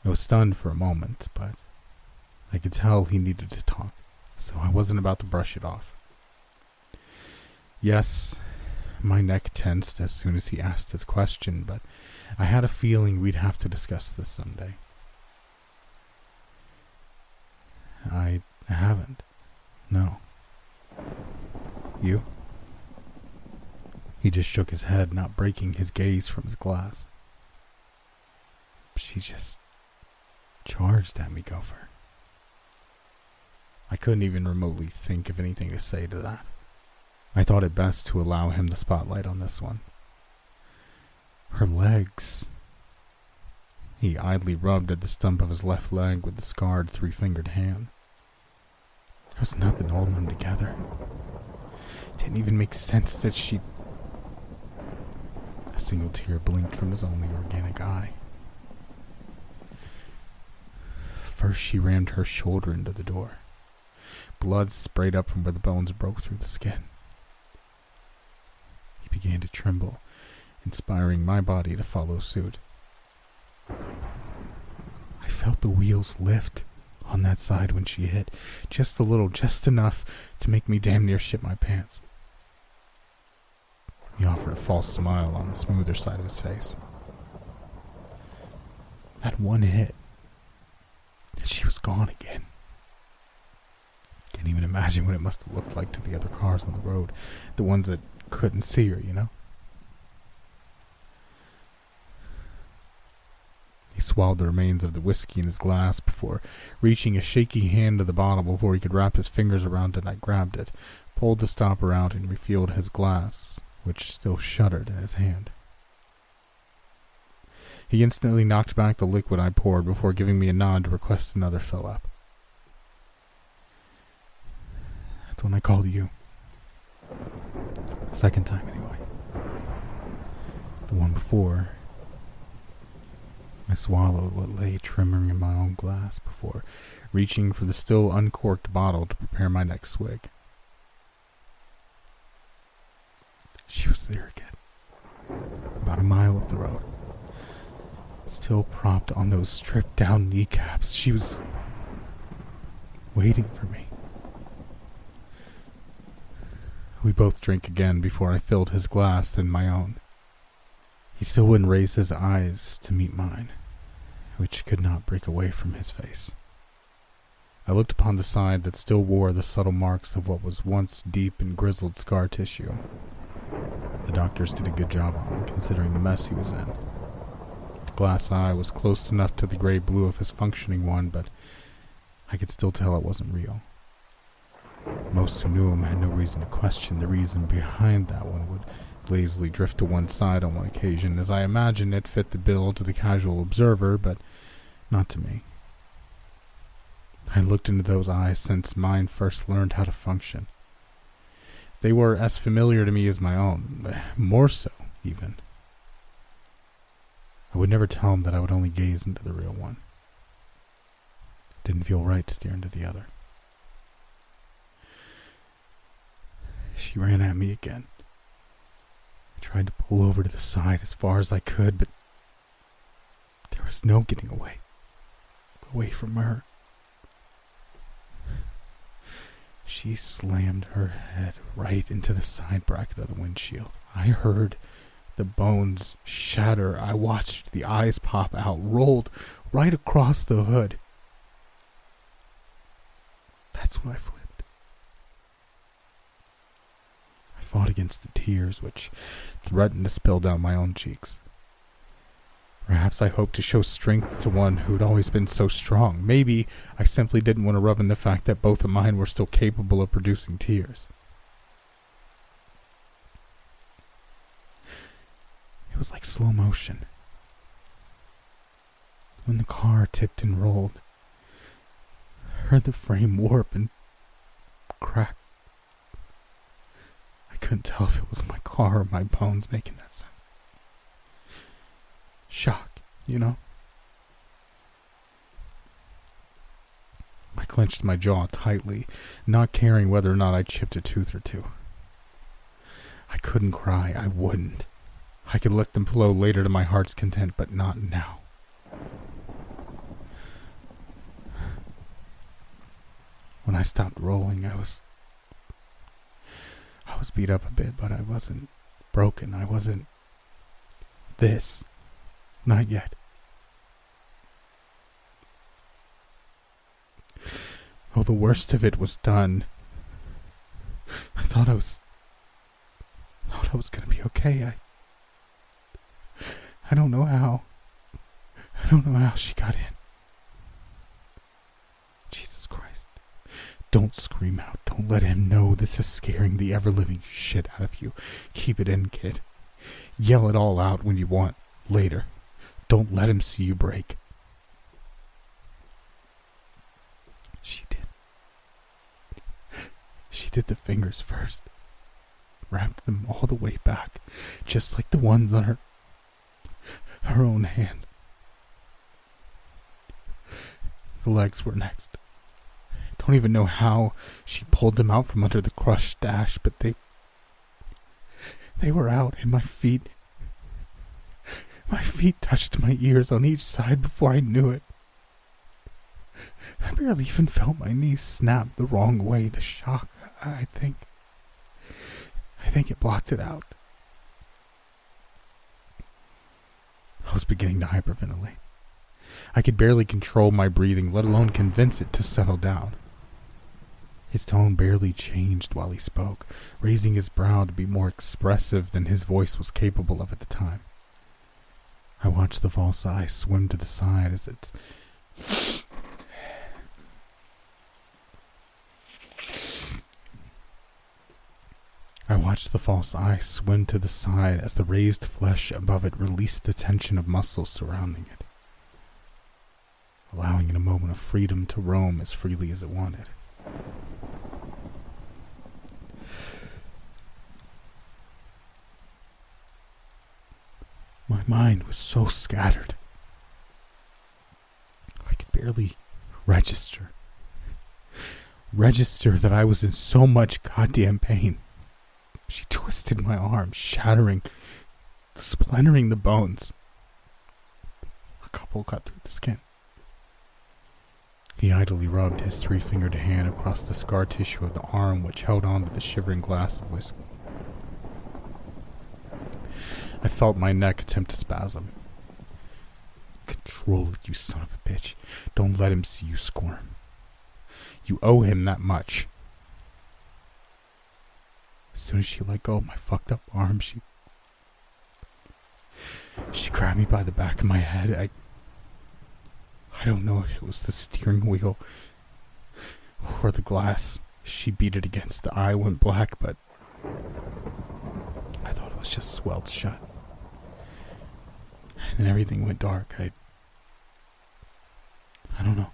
I was stunned for a moment, but I could tell he needed to talk, so I wasn't about to brush it off. Yes, my neck tensed as soon as he asked his question, but I had a feeling we'd have to discuss this someday. I haven't. No. You? He just shook his head, not breaking his gaze from his glass. she just charged at me, Gopher. I couldn't even remotely think of anything to say to that. I thought it best to allow him the spotlight on this one. Her legs. He idly rubbed at the stump of his left leg with the scarred three fingered hand. There was nothing holding them together. It didn't even make sense that she. A single tear blinked from his only organic eye. First, she rammed her shoulder into the door. Blood sprayed up from where the bones broke through the skin. He began to tremble, inspiring my body to follow suit. I felt the wheels lift on that side when she hit, just a little, just enough to make me damn near shit my pants. He offered a false smile on the smoother side of his face. That one hit, she was gone again. Can't even imagine what it must have looked like to the other cars on the road, the ones that couldn't see her, you know? He swallowed the remains of the whiskey in his glass before reaching a shaky hand to the bottle before he could wrap his fingers around it. I grabbed it, pulled the stopper out, and refilled his glass, which still shuddered in his hand. He instantly knocked back the liquid I poured before giving me a nod to request another fill up. That's when I called you. Second time, anyway. The one before, I swallowed what lay trimmering in my own glass before reaching for the still uncorked bottle to prepare my next swig. She was there again, about a mile up the road. Still propped on those stripped down kneecaps, she was waiting for me. We both drank again before I filled his glass, then my own. He still wouldn't raise his eyes to meet mine, which could not break away from his face. I looked upon the side that still wore the subtle marks of what was once deep and grizzled scar tissue. The doctors did a good job on considering the mess he was in. Glass eye was close enough to the gray blue of his functioning one, but I could still tell it wasn't real. Most who knew him had no reason to question the reason behind that one would lazily drift to one side on one occasion, as I imagined it fit the bill to the casual observer, but not to me. I looked into those eyes since mine first learned how to function. They were as familiar to me as my own, more so, even. I would never tell him that I would only gaze into the real one. It didn't feel right to stare into the other. She ran at me again. I tried to pull over to the side as far as I could, but there was no getting away. Away from her. She slammed her head right into the side bracket of the windshield. I heard the bones shatter. I watched the eyes pop out, rolled right across the hood. That's when I flipped. I fought against the tears which threatened to spill down my own cheeks. Perhaps I hoped to show strength to one who'd always been so strong. Maybe I simply didn't want to rub in the fact that both of mine were still capable of producing tears. It was like slow motion. When the car tipped and rolled, I heard the frame warp and crack. I couldn't tell if it was my car or my bones making that sound shock, you know? I clenched my jaw tightly, not caring whether or not I chipped a tooth or two. I couldn't cry, I wouldn't. I could let them flow later to my heart's content, but not now. When I stopped rolling, I was. I was beat up a bit, but I wasn't broken. I wasn't. This. Not yet. Oh, the worst of it was done. I thought I was. thought I was gonna be okay. I. I don't know how. I don't know how she got in. Jesus Christ. Don't scream out. Don't let him know this is scaring the ever living shit out of you. Keep it in, kid. Yell it all out when you want, later. Don't let him see you break. She did. She did the fingers first. Wrapped them all the way back, just like the ones on her her own hand. The legs were next. Don't even know how she pulled them out from under the crushed dash, but they they were out and my feet my feet touched my ears on each side before I knew it. I barely even felt my knees snap the wrong way. The shock, I think. I think it blocked it out. I was beginning to hyperventilate. I could barely control my breathing, let alone convince it to settle down. His tone barely changed while he spoke, raising his brow to be more expressive than his voice was capable of at the time. I watched the false eye swim to the side as it. I watched the false eye swim to the side as the raised flesh above it released the tension of muscles surrounding it, allowing it a moment of freedom to roam as freely as it wanted. My mind was so scattered. I could barely register. Register that I was in so much goddamn pain. She twisted my arm, shattering, splintering the bones. A couple cut through the skin. He idly rubbed his three fingered hand across the scar tissue of the arm which held on to the shivering glass of whiskey. I felt my neck attempt to spasm. Control it, you son of a bitch. Don't let him see you squirm. You owe him that much. As soon as she let go of my fucked up arm, she. She grabbed me by the back of my head. I. I don't know if it was the steering wheel or the glass. She beat it against the eye, went black, but I thought it was just swelled shut. And then everything went dark. I. I don't know.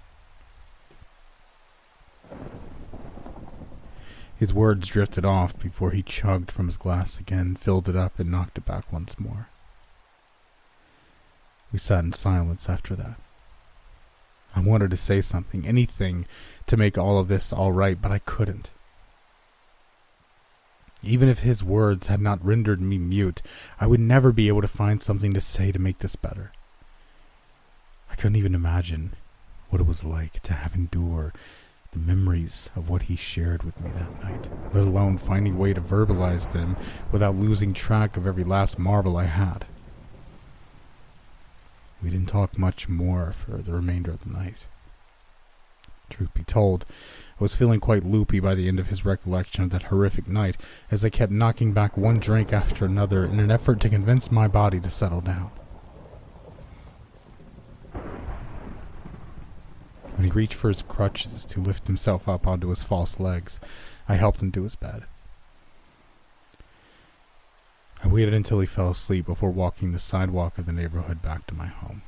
His words drifted off before he chugged from his glass again, filled it up, and knocked it back once more. We sat in silence after that. I wanted to say something, anything, to make all of this all right, but I couldn't. Even if his words had not rendered me mute, I would never be able to find something to say to make this better. I couldn't even imagine what it was like to have endured the memories of what he shared with me that night, let alone finding a way to verbalize them without losing track of every last marble I had. We didn't talk much more for the remainder of the night. Truth be told, I was feeling quite loopy by the end of his recollection of that horrific night as I kept knocking back one drink after another in an effort to convince my body to settle down. When he reached for his crutches to lift himself up onto his false legs, I helped him to his bed. I waited until he fell asleep before walking the sidewalk of the neighborhood back to my home.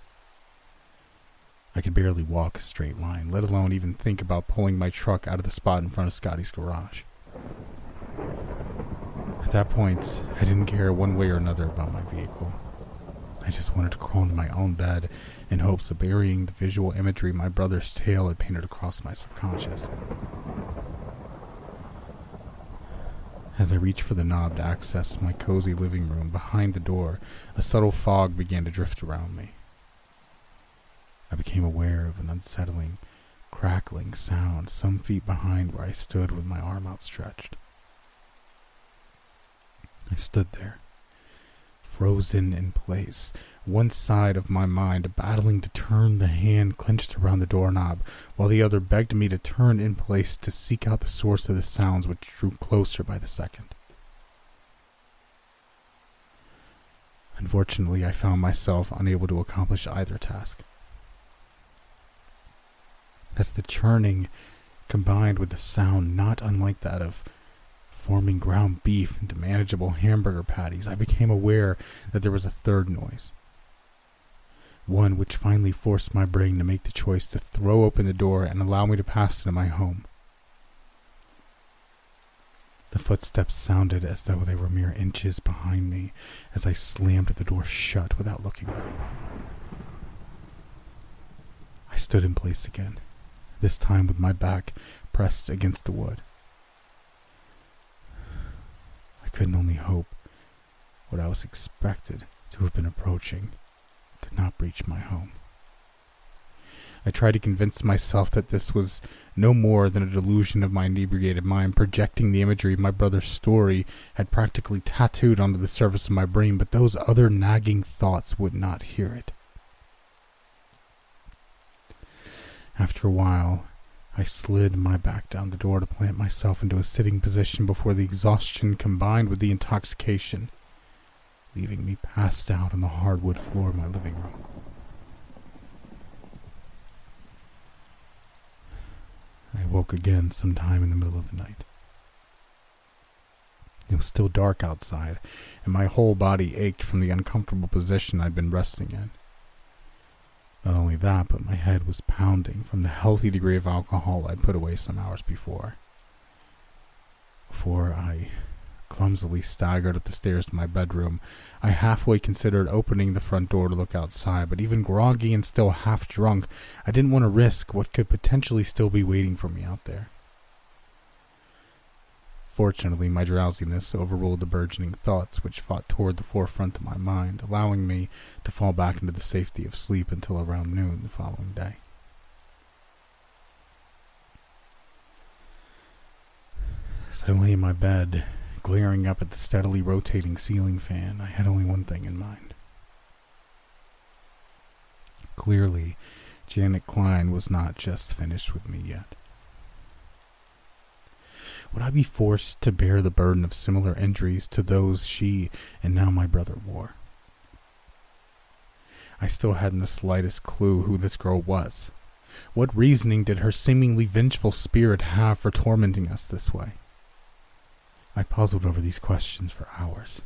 I could barely walk a straight line, let alone even think about pulling my truck out of the spot in front of Scotty's garage. At that point, I didn't care one way or another about my vehicle. I just wanted to crawl into my own bed in hopes of burying the visual imagery my brother's tale had painted across my subconscious. As I reached for the knob to access my cozy living room behind the door, a subtle fog began to drift around me. I became aware of an unsettling, crackling sound some feet behind where I stood with my arm outstretched. I stood there, frozen in place, one side of my mind battling to turn the hand clenched around the doorknob, while the other begged me to turn in place to seek out the source of the sounds which drew closer by the second. Unfortunately, I found myself unable to accomplish either task. as the churning combined with a sound not unlike that of forming ground beef into manageable hamburger patties, I became aware that there was a third noise. One which finally forced my brain to make the choice to throw open the door and allow me to pass into my home. The footsteps sounded as though they were mere inches behind me as I slammed the door shut without looking back. I stood in place again, this time with my back pressed against the wood. I couldn't only hope what I was expected to have been approaching did not breach my home. I tried to convince myself that this was no more than a delusion of my inebriated mind, projecting the imagery my brother's story had practically tattooed onto the surface of my brain, but those other nagging thoughts would not hear it. After a while, I slid my back down the door to plant myself into a sitting position before the exhaustion combined with the intoxication, leaving me passed out on the hardwood floor of my living room. I woke again sometime in the middle of the night. It was still dark outside, and my whole body ached from the uncomfortable position I'd been resting in. Not only that, but my head was pounding from the healthy degree of alcohol I'd put away some hours before. Before I clumsily staggered up the stairs to my bedroom, I halfway considered opening the front door to look outside, but even groggy and still half drunk, I didn't want to risk what could potentially still be waiting for me out there. Fortunately, my drowsiness overruled the burgeoning thoughts which fought toward the forefront of my mind, allowing me to fall back into the safety of sleep until around noon the following day. As I lay in my bed, glaring up at the steadily rotating ceiling fan, I had only one thing in mind. Clearly, Janet Klein was not just finished with me yet. Would I be forced to bear the burden of similar injuries to those she and now my brother wore? I still hadn't the slightest clue who this girl was. What reasoning did her seemingly vengeful spirit have for tormenting us this way? I puzzled over these questions for hours.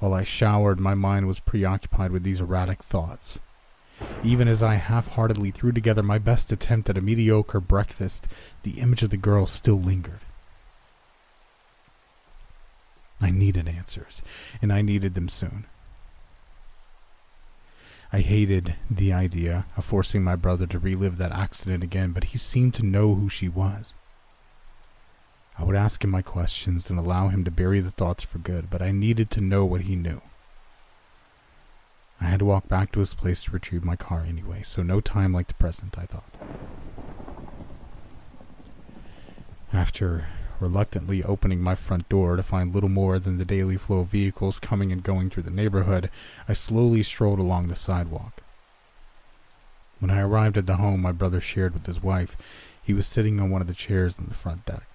While I showered, my mind was preoccupied with these erratic thoughts. Even as I half heartedly threw together my best attempt at a mediocre breakfast, the image of the girl still lingered. I needed answers, and I needed them soon. I hated the idea of forcing my brother to relive that accident again, but he seemed to know who she was. I would ask him my questions and allow him to bury the thoughts for good, but I needed to know what he knew. I had to walk back to his place to retrieve my car anyway, so no time like the present, I thought. After reluctantly opening my front door to find little more than the daily flow of vehicles coming and going through the neighborhood, I slowly strolled along the sidewalk. When I arrived at the home my brother shared with his wife, he was sitting on one of the chairs in the front deck.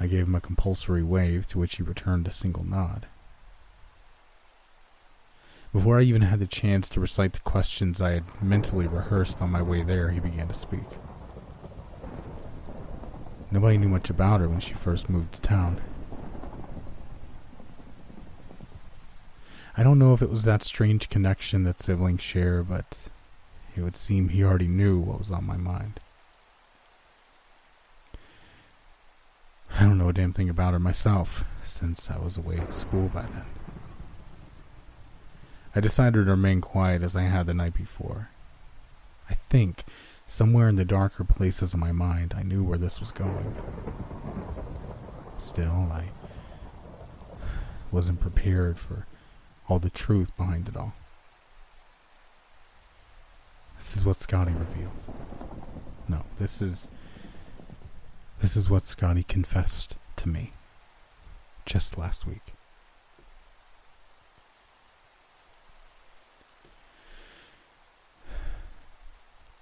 I gave him a compulsory wave, to which he returned a single nod. Before I even had the chance to recite the questions I had mentally rehearsed on my way there, he began to speak. Nobody knew much about her when she first moved to town. I don't know if it was that strange connection that siblings share, but it would seem he already knew what was on my mind. I don't know a damn thing about her myself, since I was away at school by then. I decided to remain quiet as I had the night before. I think, somewhere in the darker places of my mind, I knew where this was going. Still, I wasn't prepared for all the truth behind it all. This is what Scotty revealed. No, this is. This is what Scotty confessed to me just last week.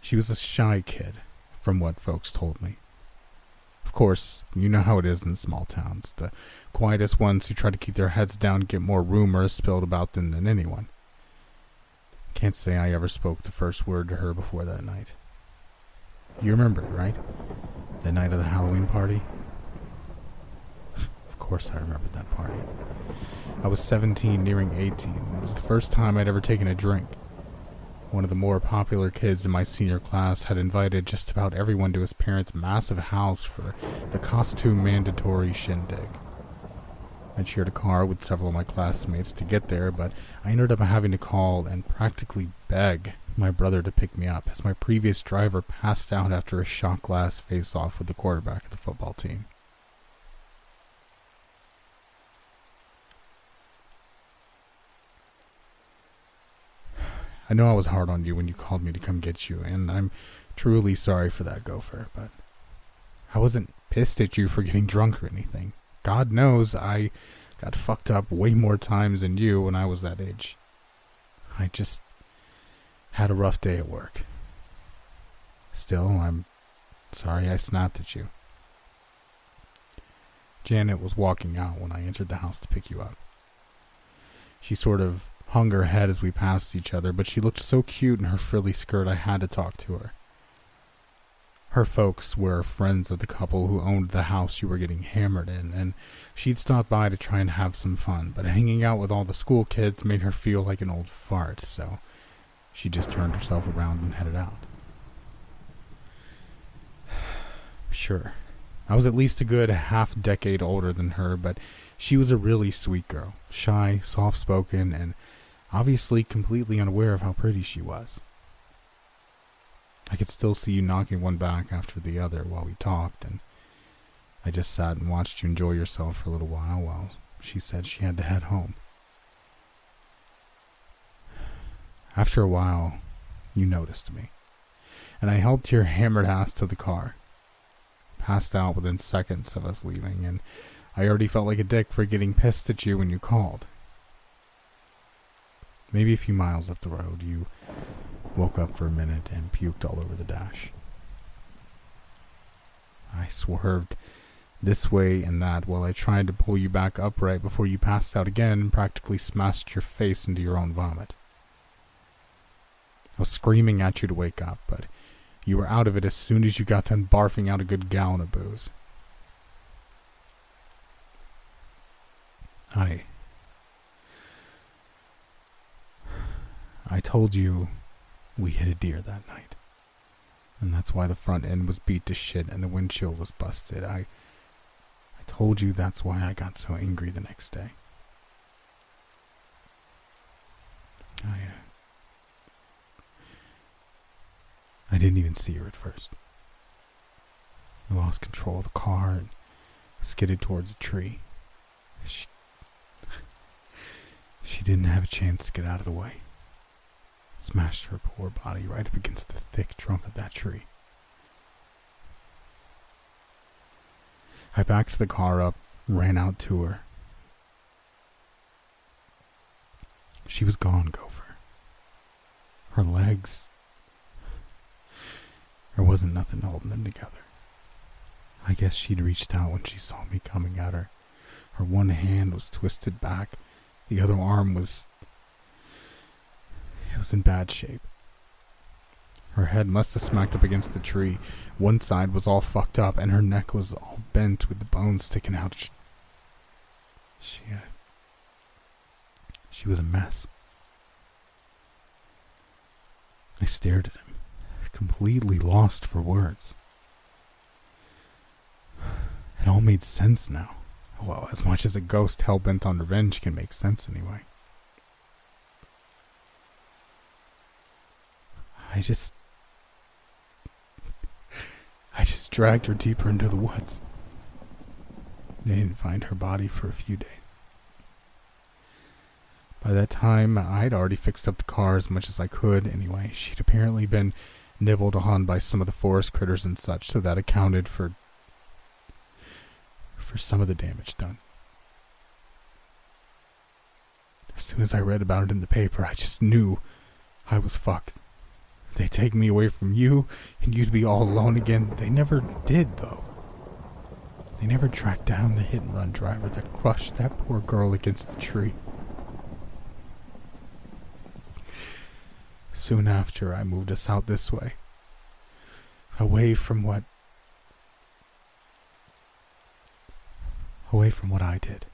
She was a shy kid, from what folks told me. Of course, you know how it is in small towns. The quietest ones who try to keep their heads down get more rumors spilled about them than anyone. Can't say I ever spoke the first word to her before that night. You remember right? The night of the Halloween party? of course I remembered that party. I was 17, nearing 18. It was the first time I'd ever taken a drink. One of the more popular kids in my senior class had invited just about everyone to his parents' massive house for the costume mandatory shindig. I shared a car with several of my classmates to get there, but I ended up having to call and practically beg my brother to pick me up as my previous driver passed out after a shot glass face off with the quarterback of the football team. I know I was hard on you when you called me to come get you, and I'm truly sorry for that, Gopher, but I wasn't pissed at you for getting drunk or anything. God knows I got fucked up way more times than you when I was that age. I just had a rough day at work. Still, I'm sorry I snapped at you. Janet was walking out when I entered the house to pick you up. She sort of hung her head as we passed each other, but she looked so cute in her frilly skirt I had to talk to her. Her folks were friends of the couple who owned the house you were getting hammered in, and she'd stopped by to try and have some fun, but hanging out with all the school kids made her feel like an old fart, so she just turned herself around and headed out. Sure, I was at least a good half decade older than her, but she was a really sweet girl, shy, soft spoken, and obviously completely unaware of how pretty she was. I could still see you knocking one back after the other while we talked, and I just sat and watched you enjoy yourself for a little while while she said she had to head home. After a while, you noticed me, and I helped your hammered ass to the car. Passed out within seconds of us leaving, and I already felt like a dick for getting pissed at you when you called. Maybe a few miles up the road, you woke up for a minute and puked all over the dash. I swerved this way and that while I tried to pull you back upright before you passed out again and practically smashed your face into your own vomit. I was screaming at you to wake up, but you were out of it as soon as you got done barfing out a good gallon of booze. I I told you we hit a deer that night. And that's why the front end was beat to shit and the windshield was busted. I I told you that's why I got so angry the next day. I uh, I didn't even see her at first. I lost control of the car and skidded towards a tree. She she didn't have a chance to get out of the way smashed her poor body right up against the thick trunk of that tree. I backed the car up, ran out to her. She was gone, Gopher. Her legs. There wasn't nothing holding them together. I guess she'd reached out when she saw me coming at her. Her one hand was twisted back, the other arm was was in bad shape. Her head must have smacked up against the tree. One side was all fucked up, and her neck was all bent with the bones sticking out. She, she, uh, she was a mess. I stared at him, completely lost for words. It all made sense now. Well, as much as a ghost hell bent on revenge can make sense anyway. I just. I just dragged her deeper into the woods. They didn't find her body for a few days. By that time, I'd already fixed up the car as much as I could anyway. She'd apparently been nibbled on by some of the forest critters and such, so that accounted for for some of the damage done. As soon as I read about it in the paper, I just knew I was fucked. They take me away from you, and you'd be all alone again. They never did, though. They never tracked down the hit and run driver that crushed that poor girl against the tree. Soon after, I moved us out this way. away from what away from what I did.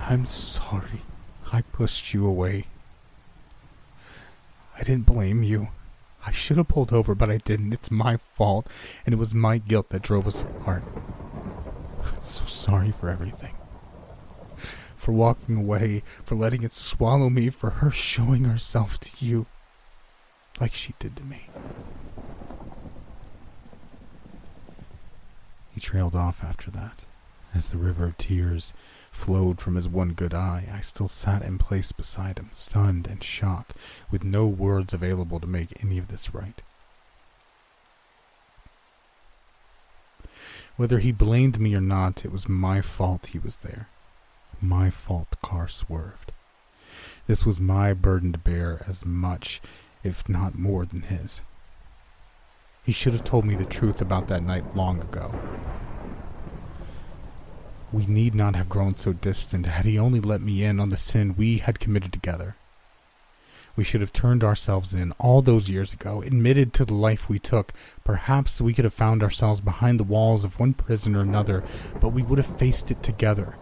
I'm sorry I pushed you away. I didn't blame you. I should have pulled over, but I didn't. It's my fault, and it was my guilt that drove us apart. I'm so sorry for everything. For walking away, for letting it swallow me, for her showing herself to you like she did to me. He trailed off after that. As the river of tears flowed from his one good eye, I still sat in place beside him, stunned and shocked, with no words available to make any of this right. Whether he blamed me or not, it was my fault he was there. My fault the car swerved. This was my burden to bear as much, if not more, than his. He should have told me the truth about that night long ago. We need not have grown so distant had he only let me in on the sin we had committed together. We should have turned ourselves in all those years ago, admitted to the life we took. Perhaps we could have found ourselves behind the walls of one prison or another, but we would have faced it together.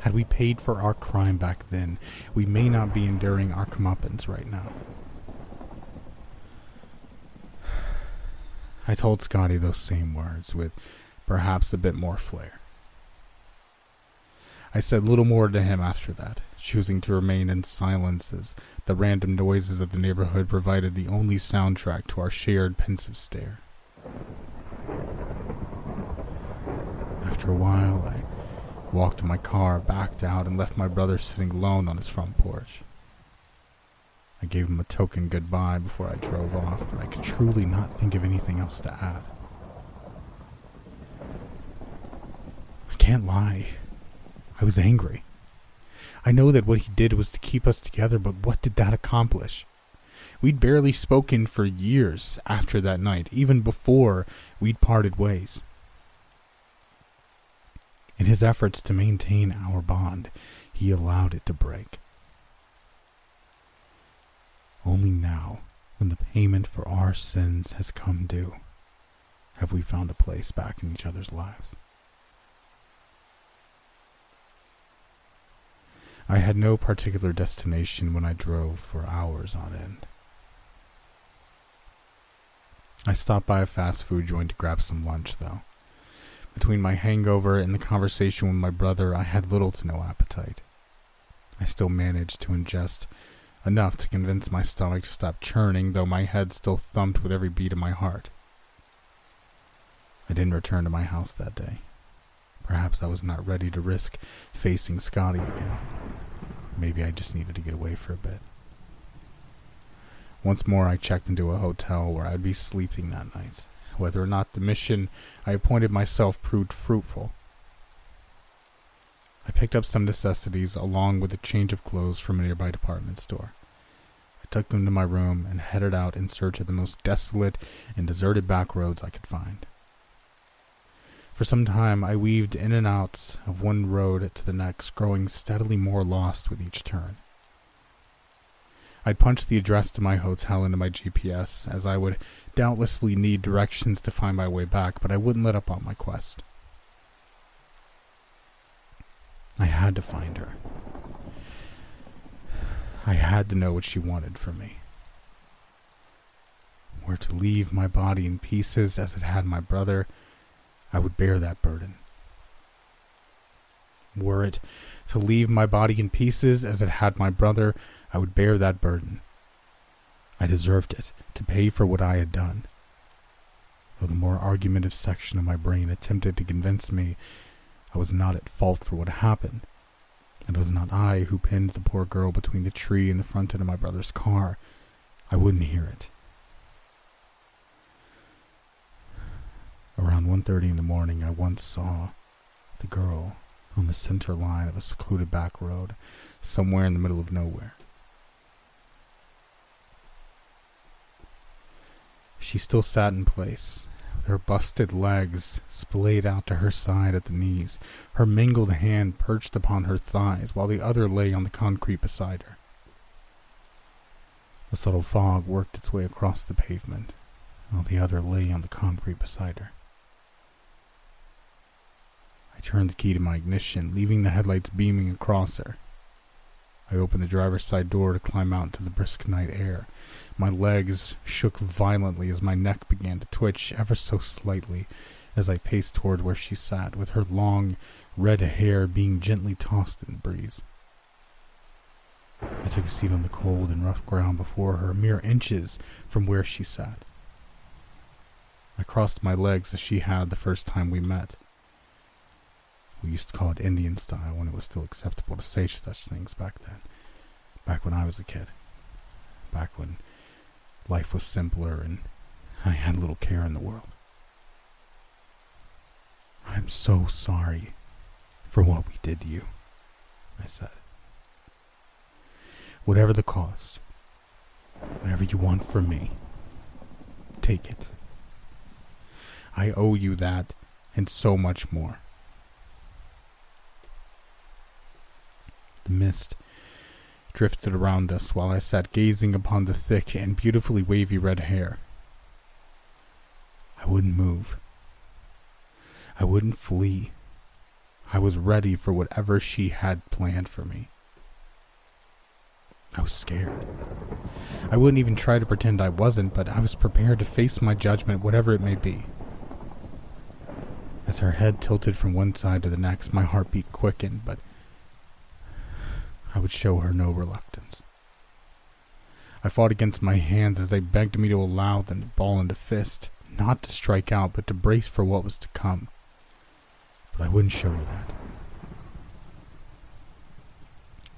Had we paid for our crime back then, we may not be enduring our comeuppance right now. I told Scotty those same words with perhaps a bit more flair. I said little more to him after that, choosing to remain in silence as the random noises of the neighborhood provided the only soundtrack to our shared pensive stare. After a while, I walked to my car, backed out, and left my brother sitting alone on his front porch. I gave him a token goodbye before I drove off, but I could truly not think of anything else to add. I can't lie. I was angry. I know that what he did was to keep us together, but what did that accomplish? We'd barely spoken for years after that night, even before we'd parted ways. In his efforts to maintain our bond, he allowed it to break. Only now, when the payment for our sins has come due, have we found a place back in each other's lives. I had no particular destination when I drove for hours on end. I stopped by a fast food joint to grab some lunch, though. Between my hangover and the conversation with my brother, I had little to no appetite. I still managed to ingest enough to convince my stomach to stop churning, though my head still thumped with every beat of my heart. I didn't return to my house that day. Perhaps I was not ready to risk facing Scotty again. Maybe I just needed to get away for a bit. Once more, I checked into a hotel where I'd be sleeping that night, whether or not the mission I appointed myself proved fruitful. I picked up some necessities along with a change of clothes from a nearby department store. I took them to my room and headed out in search of the most desolate and deserted back roads I could find. For some time, I weaved in and out of one road to the next, growing steadily more lost with each turn. I'd the address to my hotel into my GPS, as I would doubtlessly need directions to find my way back, but I wouldn't let up on my quest. I had to find her. I had to know what she wanted from me. Were to leave my body in pieces as it had my brother, I would bear that burden. Were it to leave my body in pieces as it had my brother, I would bear that burden. I deserved it to pay for what I had done. Though the more argumentative section of my brain attempted to convince me I was not at fault for what happened. It was not I who pinned the poor girl between the tree and the front end of my brother's car. I wouldn't hear it. Around 1.30 in the morning, I once saw the girl on the center line of a secluded back road, somewhere in the middle of nowhere. She still sat in place, with her busted legs splayed out to her side at the knees, her mingled hand perched upon her thighs while the other lay on the concrete beside her. A subtle fog worked its way across the pavement, while the other lay on the concrete beside her. I turned the key to my ignition, leaving the headlights beaming across her. I opened the driver's side door to climb out into the brisk night air. My legs shook violently as my neck began to twitch ever so slightly as I paced toward where she sat, with her long, red hair being gently tossed in the breeze. I took a seat on the cold and rough ground before her, mere inches from where she sat. I crossed my legs as she had the first time we met. We used to call it Indian style when it was still acceptable to say such things back then. Back when I was a kid. Back when life was simpler and I had little care in the world. I'm so sorry for what we did to you, I said. Whatever the cost, whatever you want from me, take it. I owe you that and so much more. Mist drifted around us while I sat gazing upon the thick and beautifully wavy red hair. I wouldn't move. I wouldn't flee. I was ready for whatever she had planned for me. I was scared. I wouldn't even try to pretend I wasn't, but I was prepared to face my judgment, whatever it may be. As her head tilted from one side to the next, my heartbeat quickened, but I would show her no reluctance. I fought against my hands as they begged me to allow them to ball into fist, not to strike out, but to brace for what was to come. But I wouldn't show her that.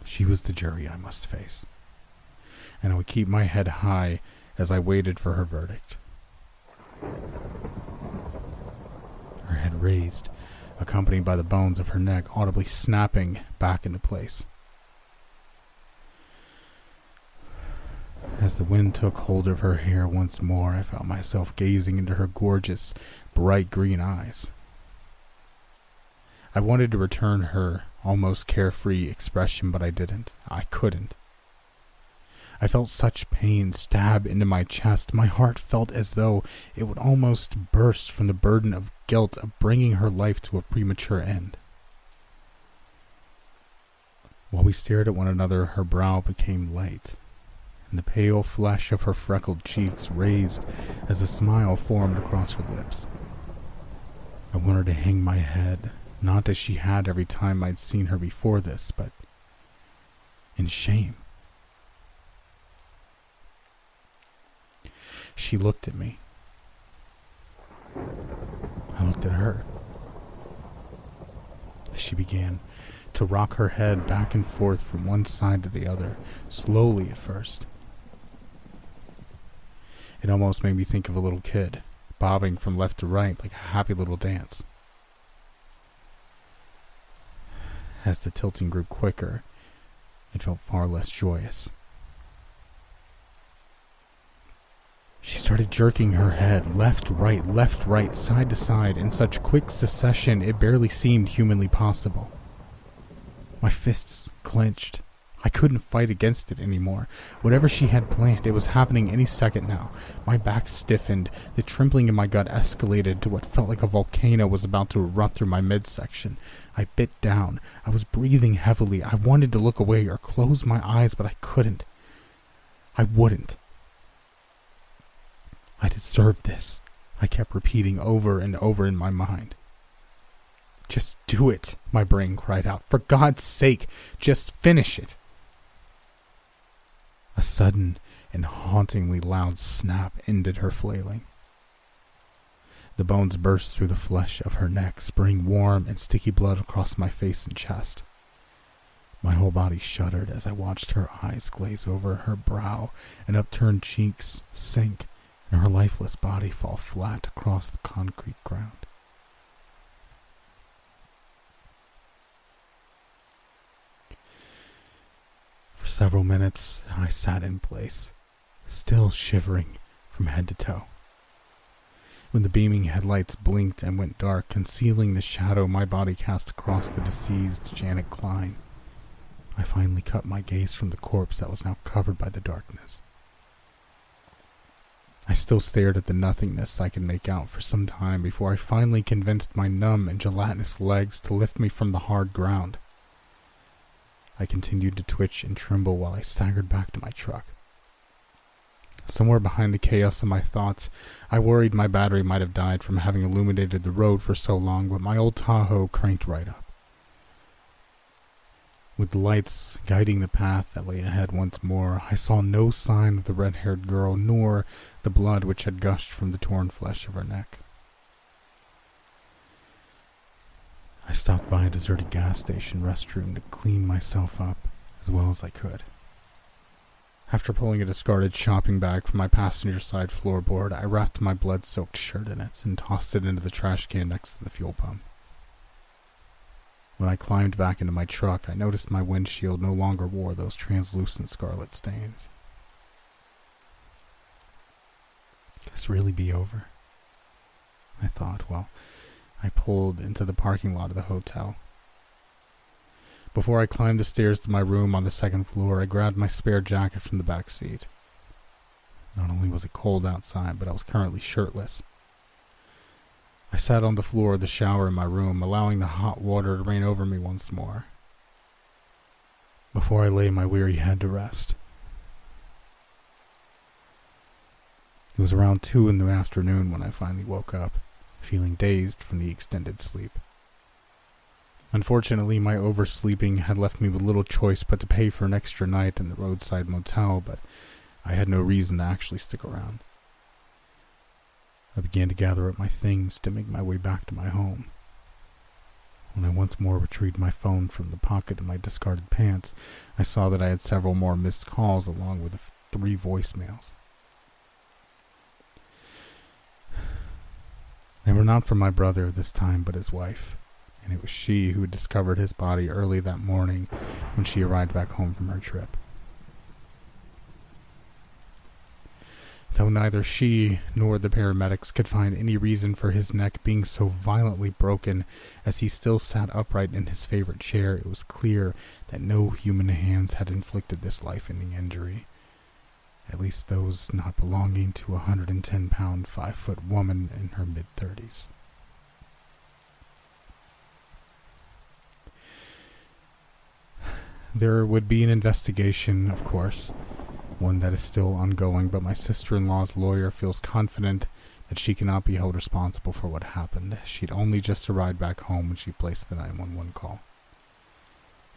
She was the jury I must face, and I would keep my head high as I waited for her verdict. Her head raised, accompanied by the bones of her neck audibly snapping back into place. As the wind took hold of her hair once more, I found myself gazing into her gorgeous, bright green eyes. I wanted to return her almost carefree expression, but I didn't. I couldn't. I felt such pain stab into my chest. My heart felt as though it would almost burst from the burden of guilt of bringing her life to a premature end. While we stared at one another, her brow became light and the pale flesh of her freckled cheeks raised as a smile formed across her lips. I wanted to hang my head, not as she had every time I'd seen her before this, but in shame. She looked at me. I looked at her. She began to rock her head back and forth from one side to the other, slowly at first. It almost made me think of a little kid, bobbing from left to right like a happy little dance. As the tilting grew quicker, it felt far less joyous. She started jerking her head left, right, left, right, side to side in such quick succession it barely seemed humanly possible. My fists clenched I couldn't fight against it anymore. Whatever she had planned, it was happening any second now. My back stiffened. The trembling in my gut escalated to what felt like a volcano was about to erupt through my midsection. I bit down. I was breathing heavily. I wanted to look away or close my eyes, but I couldn't. I wouldn't. I deserve this, I kept repeating over and over in my mind. Just do it, my brain cried out. For God's sake, just finish it. A sudden and hauntingly loud snap ended her flailing. The bones burst through the flesh of her neck, spraying warm and sticky blood across my face and chest. My whole body shuddered as I watched her eyes glaze over her brow and upturned cheeks sink and her lifeless body fall flat across the concrete ground. Several minutes, I sat in place, still shivering from head to toe. When the beaming headlights blinked and went dark, concealing the shadow my body cast across the deceased Janet Klein, I finally cut my gaze from the corpse that was now covered by the darkness. I still stared at the nothingness I could make out for some time before I finally convinced my numb and gelatinous legs to lift me from the hard ground. I continued to twitch and tremble while I staggered back to my truck. Somewhere behind the chaos of my thoughts, I worried my battery might have died from having illuminated the road for so long, but my old Tahoe cranked right up. With the lights guiding the path that lay ahead once more, I saw no sign of the red haired girl nor the blood which had gushed from the torn flesh of her neck. I stopped by a deserted gas station restroom to clean myself up as well as I could. After pulling a discarded shopping bag from my passenger side floorboard, I wrapped my blood soaked shirt in it and tossed it into the trash can next to the fuel pump. When I climbed back into my truck, I noticed my windshield no longer wore those translucent scarlet stains. This really be over? I thought while I pulled into the parking lot of the hotel. Before I climbed the stairs to my room on the second floor, I grabbed my spare jacket from the back seat. Not only was it cold outside, but I was currently shirtless. I sat on the floor of the shower in my room, allowing the hot water to rain over me once more. Before I lay my weary head to rest. It was around two in the afternoon when I finally woke up, feeling dazed from the extended sleep. Unfortunately, my oversleeping had left me with little choice but to pay for an extra night in the roadside motel, but I had no reason to actually stick around. I began to gather up my things to make my way back to my home. When I once more retrieved my phone from the pocket of my discarded pants, I saw that I had several more missed calls along with three voicemails. They were not from my brother this time, but his wife and it was she who discovered his body early that morning when she arrived back home from her trip. Though neither she nor the paramedics could find any reason for his neck being so violently broken as he still sat upright in his favorite chair, it was clear that no human hands had inflicted this life ending injury. At least those not belonging to a 110 pound, 5 foot woman in her mid 30s. There would be an investigation, of course, one that is still ongoing, but my sister in law's lawyer feels confident that she cannot be held responsible for what happened. She'd only just arrived back home when she placed the 911 call.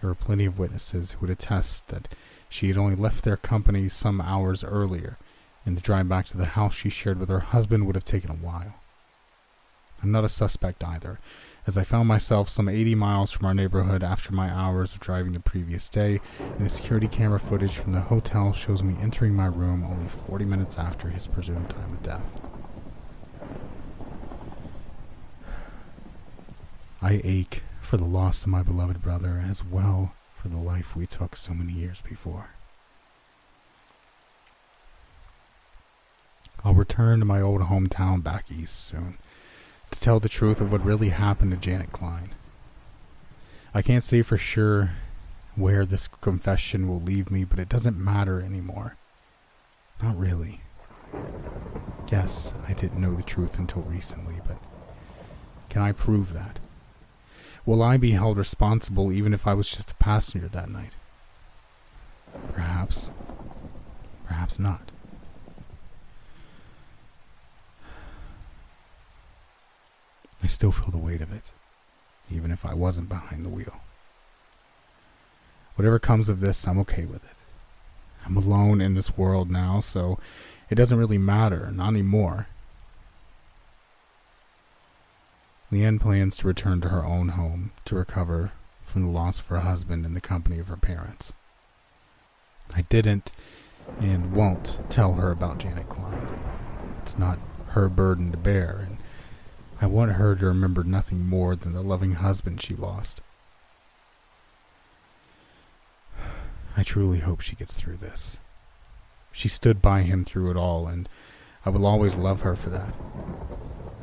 There were plenty of witnesses who would attest that she had only left their company some hours earlier, and the drive back to the house she shared with her husband would have taken a while. I'm not a suspect either, as I found myself some 80 miles from our neighborhood after my hours of driving the previous day, and the security camera footage from the hotel shows me entering my room only 40 minutes after his presumed time of death. I ache for the loss of my beloved brother as well for the life we took so many years before. I'll return to my old hometown back east soon to tell the truth of what really happened to Janet Klein. I can't say for sure where this confession will leave me, but it doesn't matter anymore. Not really. Yes, I didn't know the truth until recently, but can I prove that? Will I be held responsible even if I was just a passenger that night? Perhaps. Perhaps not. I still feel the weight of it, even if I wasn't behind the wheel. Whatever comes of this, I'm okay with it. I'm alone in this world now, so it doesn't really matter, not anymore. Leanne plans to return to her own home to recover from the loss of her husband in the company of her parents. I didn't and won't tell her about Janet Klein. It's not her burden to bear, and I want her to remember nothing more than the loving husband she lost. I truly hope she gets through this. She stood by him through it all, and I will always love her for that.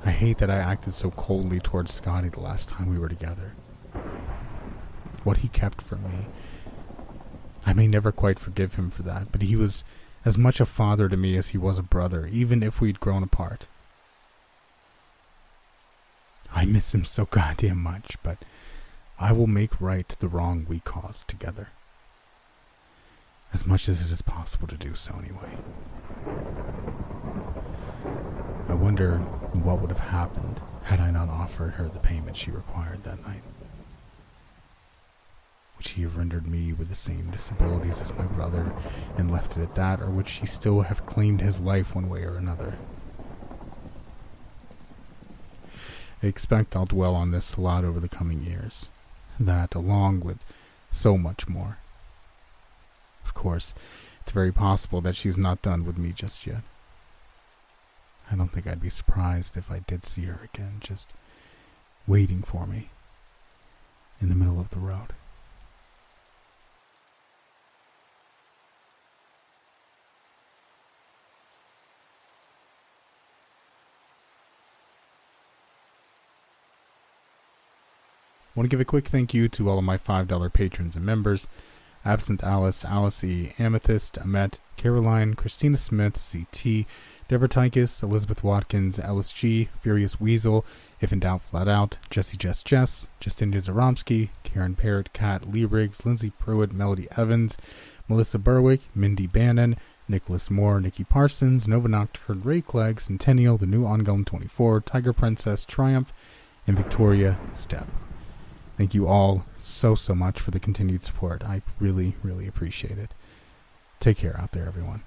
I hate that I acted so coldly towards Scotty the last time we were together. What he kept from me. I may never quite forgive him for that, but he was as much a father to me as he was a brother, even if we'd grown apart. I miss him so goddamn much, but I will make right the wrong we caused together. As much as it is possible to do so, anyway. I wonder what would have happened had I not offered her the payment she required that night. Would she have rendered me with the same disabilities as my brother and left it at that, or would she still have claimed his life one way or another? I expect I'll dwell on this a lot over the coming years. That, along with so much more. Of course, it's very possible that she's not done with me just yet. I don't think I'd be surprised if I did see her again, just waiting for me in the middle of the road. I want to give a quick thank you to all of my $5 patrons and members Absent Alice, Alice E., Amethyst, Amet, Caroline, Christina Smith, CT, Deborah Tykus, Elizabeth Watkins, LSG, Furious Weasel, If in Doubt Flat Out, Jesse Jess Jess, Justin Zaromsky, Karen Parrott, Kat Lee Riggs, Lindsay Pruitt, Melody Evans, Melissa Berwick, Mindy Bannon, Nicholas Moore, Nikki Parsons, Nova Nocturne, Ray Clegg, Centennial, The New Ongoing 24, Tiger Princess, Triumph, and Victoria Step. Thank you all so, so much for the continued support. I really, really appreciate it. Take care out there, everyone.